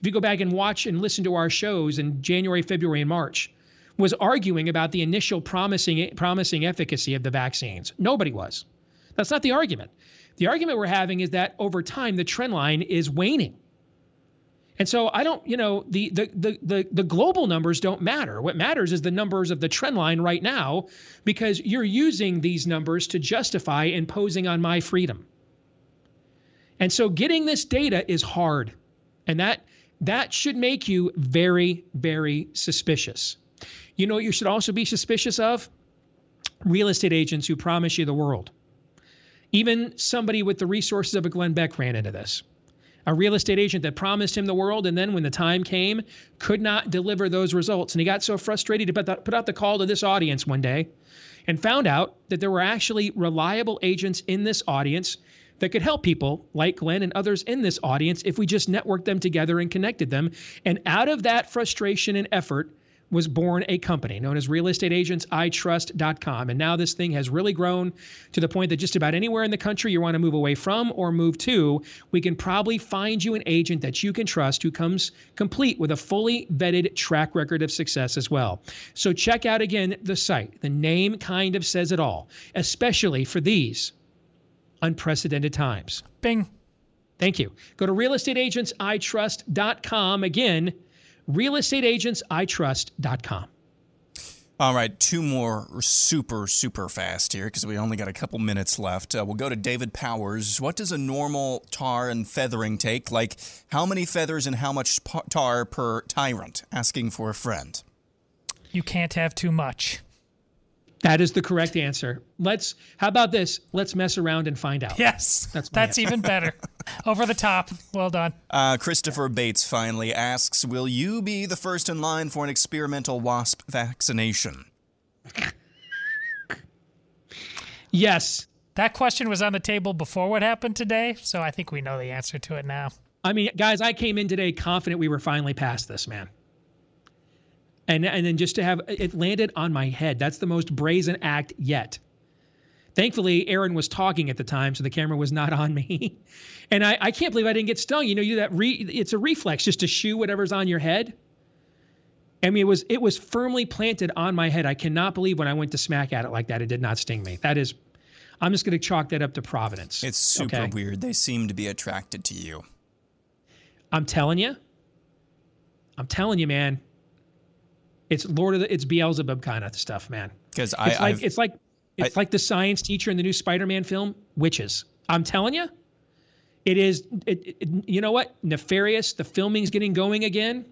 if you go back and watch and listen to our shows in January, February, and March, was arguing about the initial promising promising efficacy of the vaccines. Nobody was. That's not the argument. The argument we're having is that over time the trend line is waning. And so I don't, you know, the the the the, the global numbers don't matter. What matters is the numbers of the trend line right now because you're using these numbers to justify imposing on my freedom. And so getting this data is hard. And that that should make you very, very suspicious. You know you should also be suspicious of? Real estate agents who promise you the world. Even somebody with the resources of a Glenn Beck ran into this. A real estate agent that promised him the world and then when the time came could not deliver those results. And he got so frustrated he put out the call to this audience one day and found out that there were actually reliable agents in this audience that could help people like Glenn and others in this audience if we just networked them together and connected them. And out of that frustration and effort, was born a company known as realestateagentsitrust.com. And now this thing has really grown to the point that just about anywhere in the country you want to move away from or move to, we can probably find you an agent that you can trust who comes complete with a fully vetted track record of success as well. So check out again the site. The name kind of says it all, especially for these unprecedented times. Bing. Thank you. Go to realestateagentsitrust.com. Again, realestateagentsitrust.com. All right, two more super, super fast here because we only got a couple minutes left. Uh, we'll go to David Powers. What does a normal tar and feathering take? Like, how many feathers and how much tar per tyrant? Asking for a friend. You can't have too much. That is the correct answer. Let's. How about this? Let's mess around and find out. Yes, that's that's even better. Over the top. Well done. Uh, Christopher Bates finally asks, "Will you be the first in line for an experimental wasp vaccination?" yes. That question was on the table before what happened today, so I think we know the answer to it now. I mean, guys, I came in today confident we were finally past this, man and and then just to have it landed on my head. That's the most brazen act yet. Thankfully, Aaron was talking at the time, so the camera was not on me. and I, I can't believe I didn't get stung. You know, you that re, it's a reflex just to shoo whatever's on your head. I mean, it was it was firmly planted on my head. I cannot believe when I went to smack at it like that, it did not sting me. That is, I'm just going to chalk that up to providence. It's super okay? weird. They seem to be attracted to you. I'm telling you. I'm telling you, man. It's Lord of the it's Beelzebub kind of stuff, man. Because I it's like I've, it's like it's I, like the science teacher in the new Spider-Man film, witches. I'm telling you, it is. It, it, you know what? Nefarious. The filming's getting going again.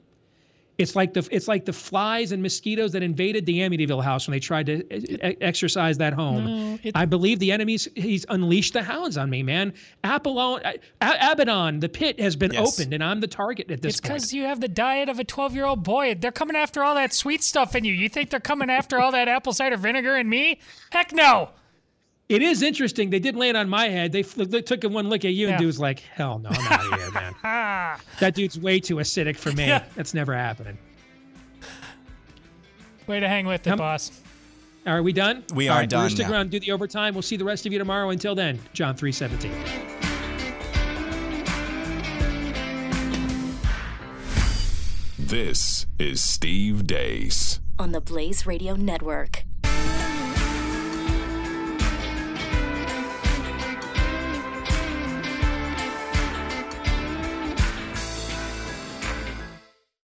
It's like the it's like the flies and mosquitoes that invaded the Amityville house when they tried to uh, exercise that home. No, it, I believe the enemies he's unleashed the hounds on me, man. Apollyon, Abaddon, the pit has been yes. opened, and I'm the target at this it's point. Because you have the diet of a 12 year old boy. They're coming after all that sweet stuff in you. You think they're coming after all that apple cider vinegar in me? Heck no. It is interesting. They did land on my head. They, they took one look at you, yeah. and dude's like, "Hell no, I'm out of here, man. that dude's way too acidic for me. Yeah. That's never happening." Way to hang with it, um, boss. Are we done? We All are right, done. Stick around, do the overtime. We'll see the rest of you tomorrow. Until then, John three seventeen. This is Steve Deace on the Blaze Radio Network.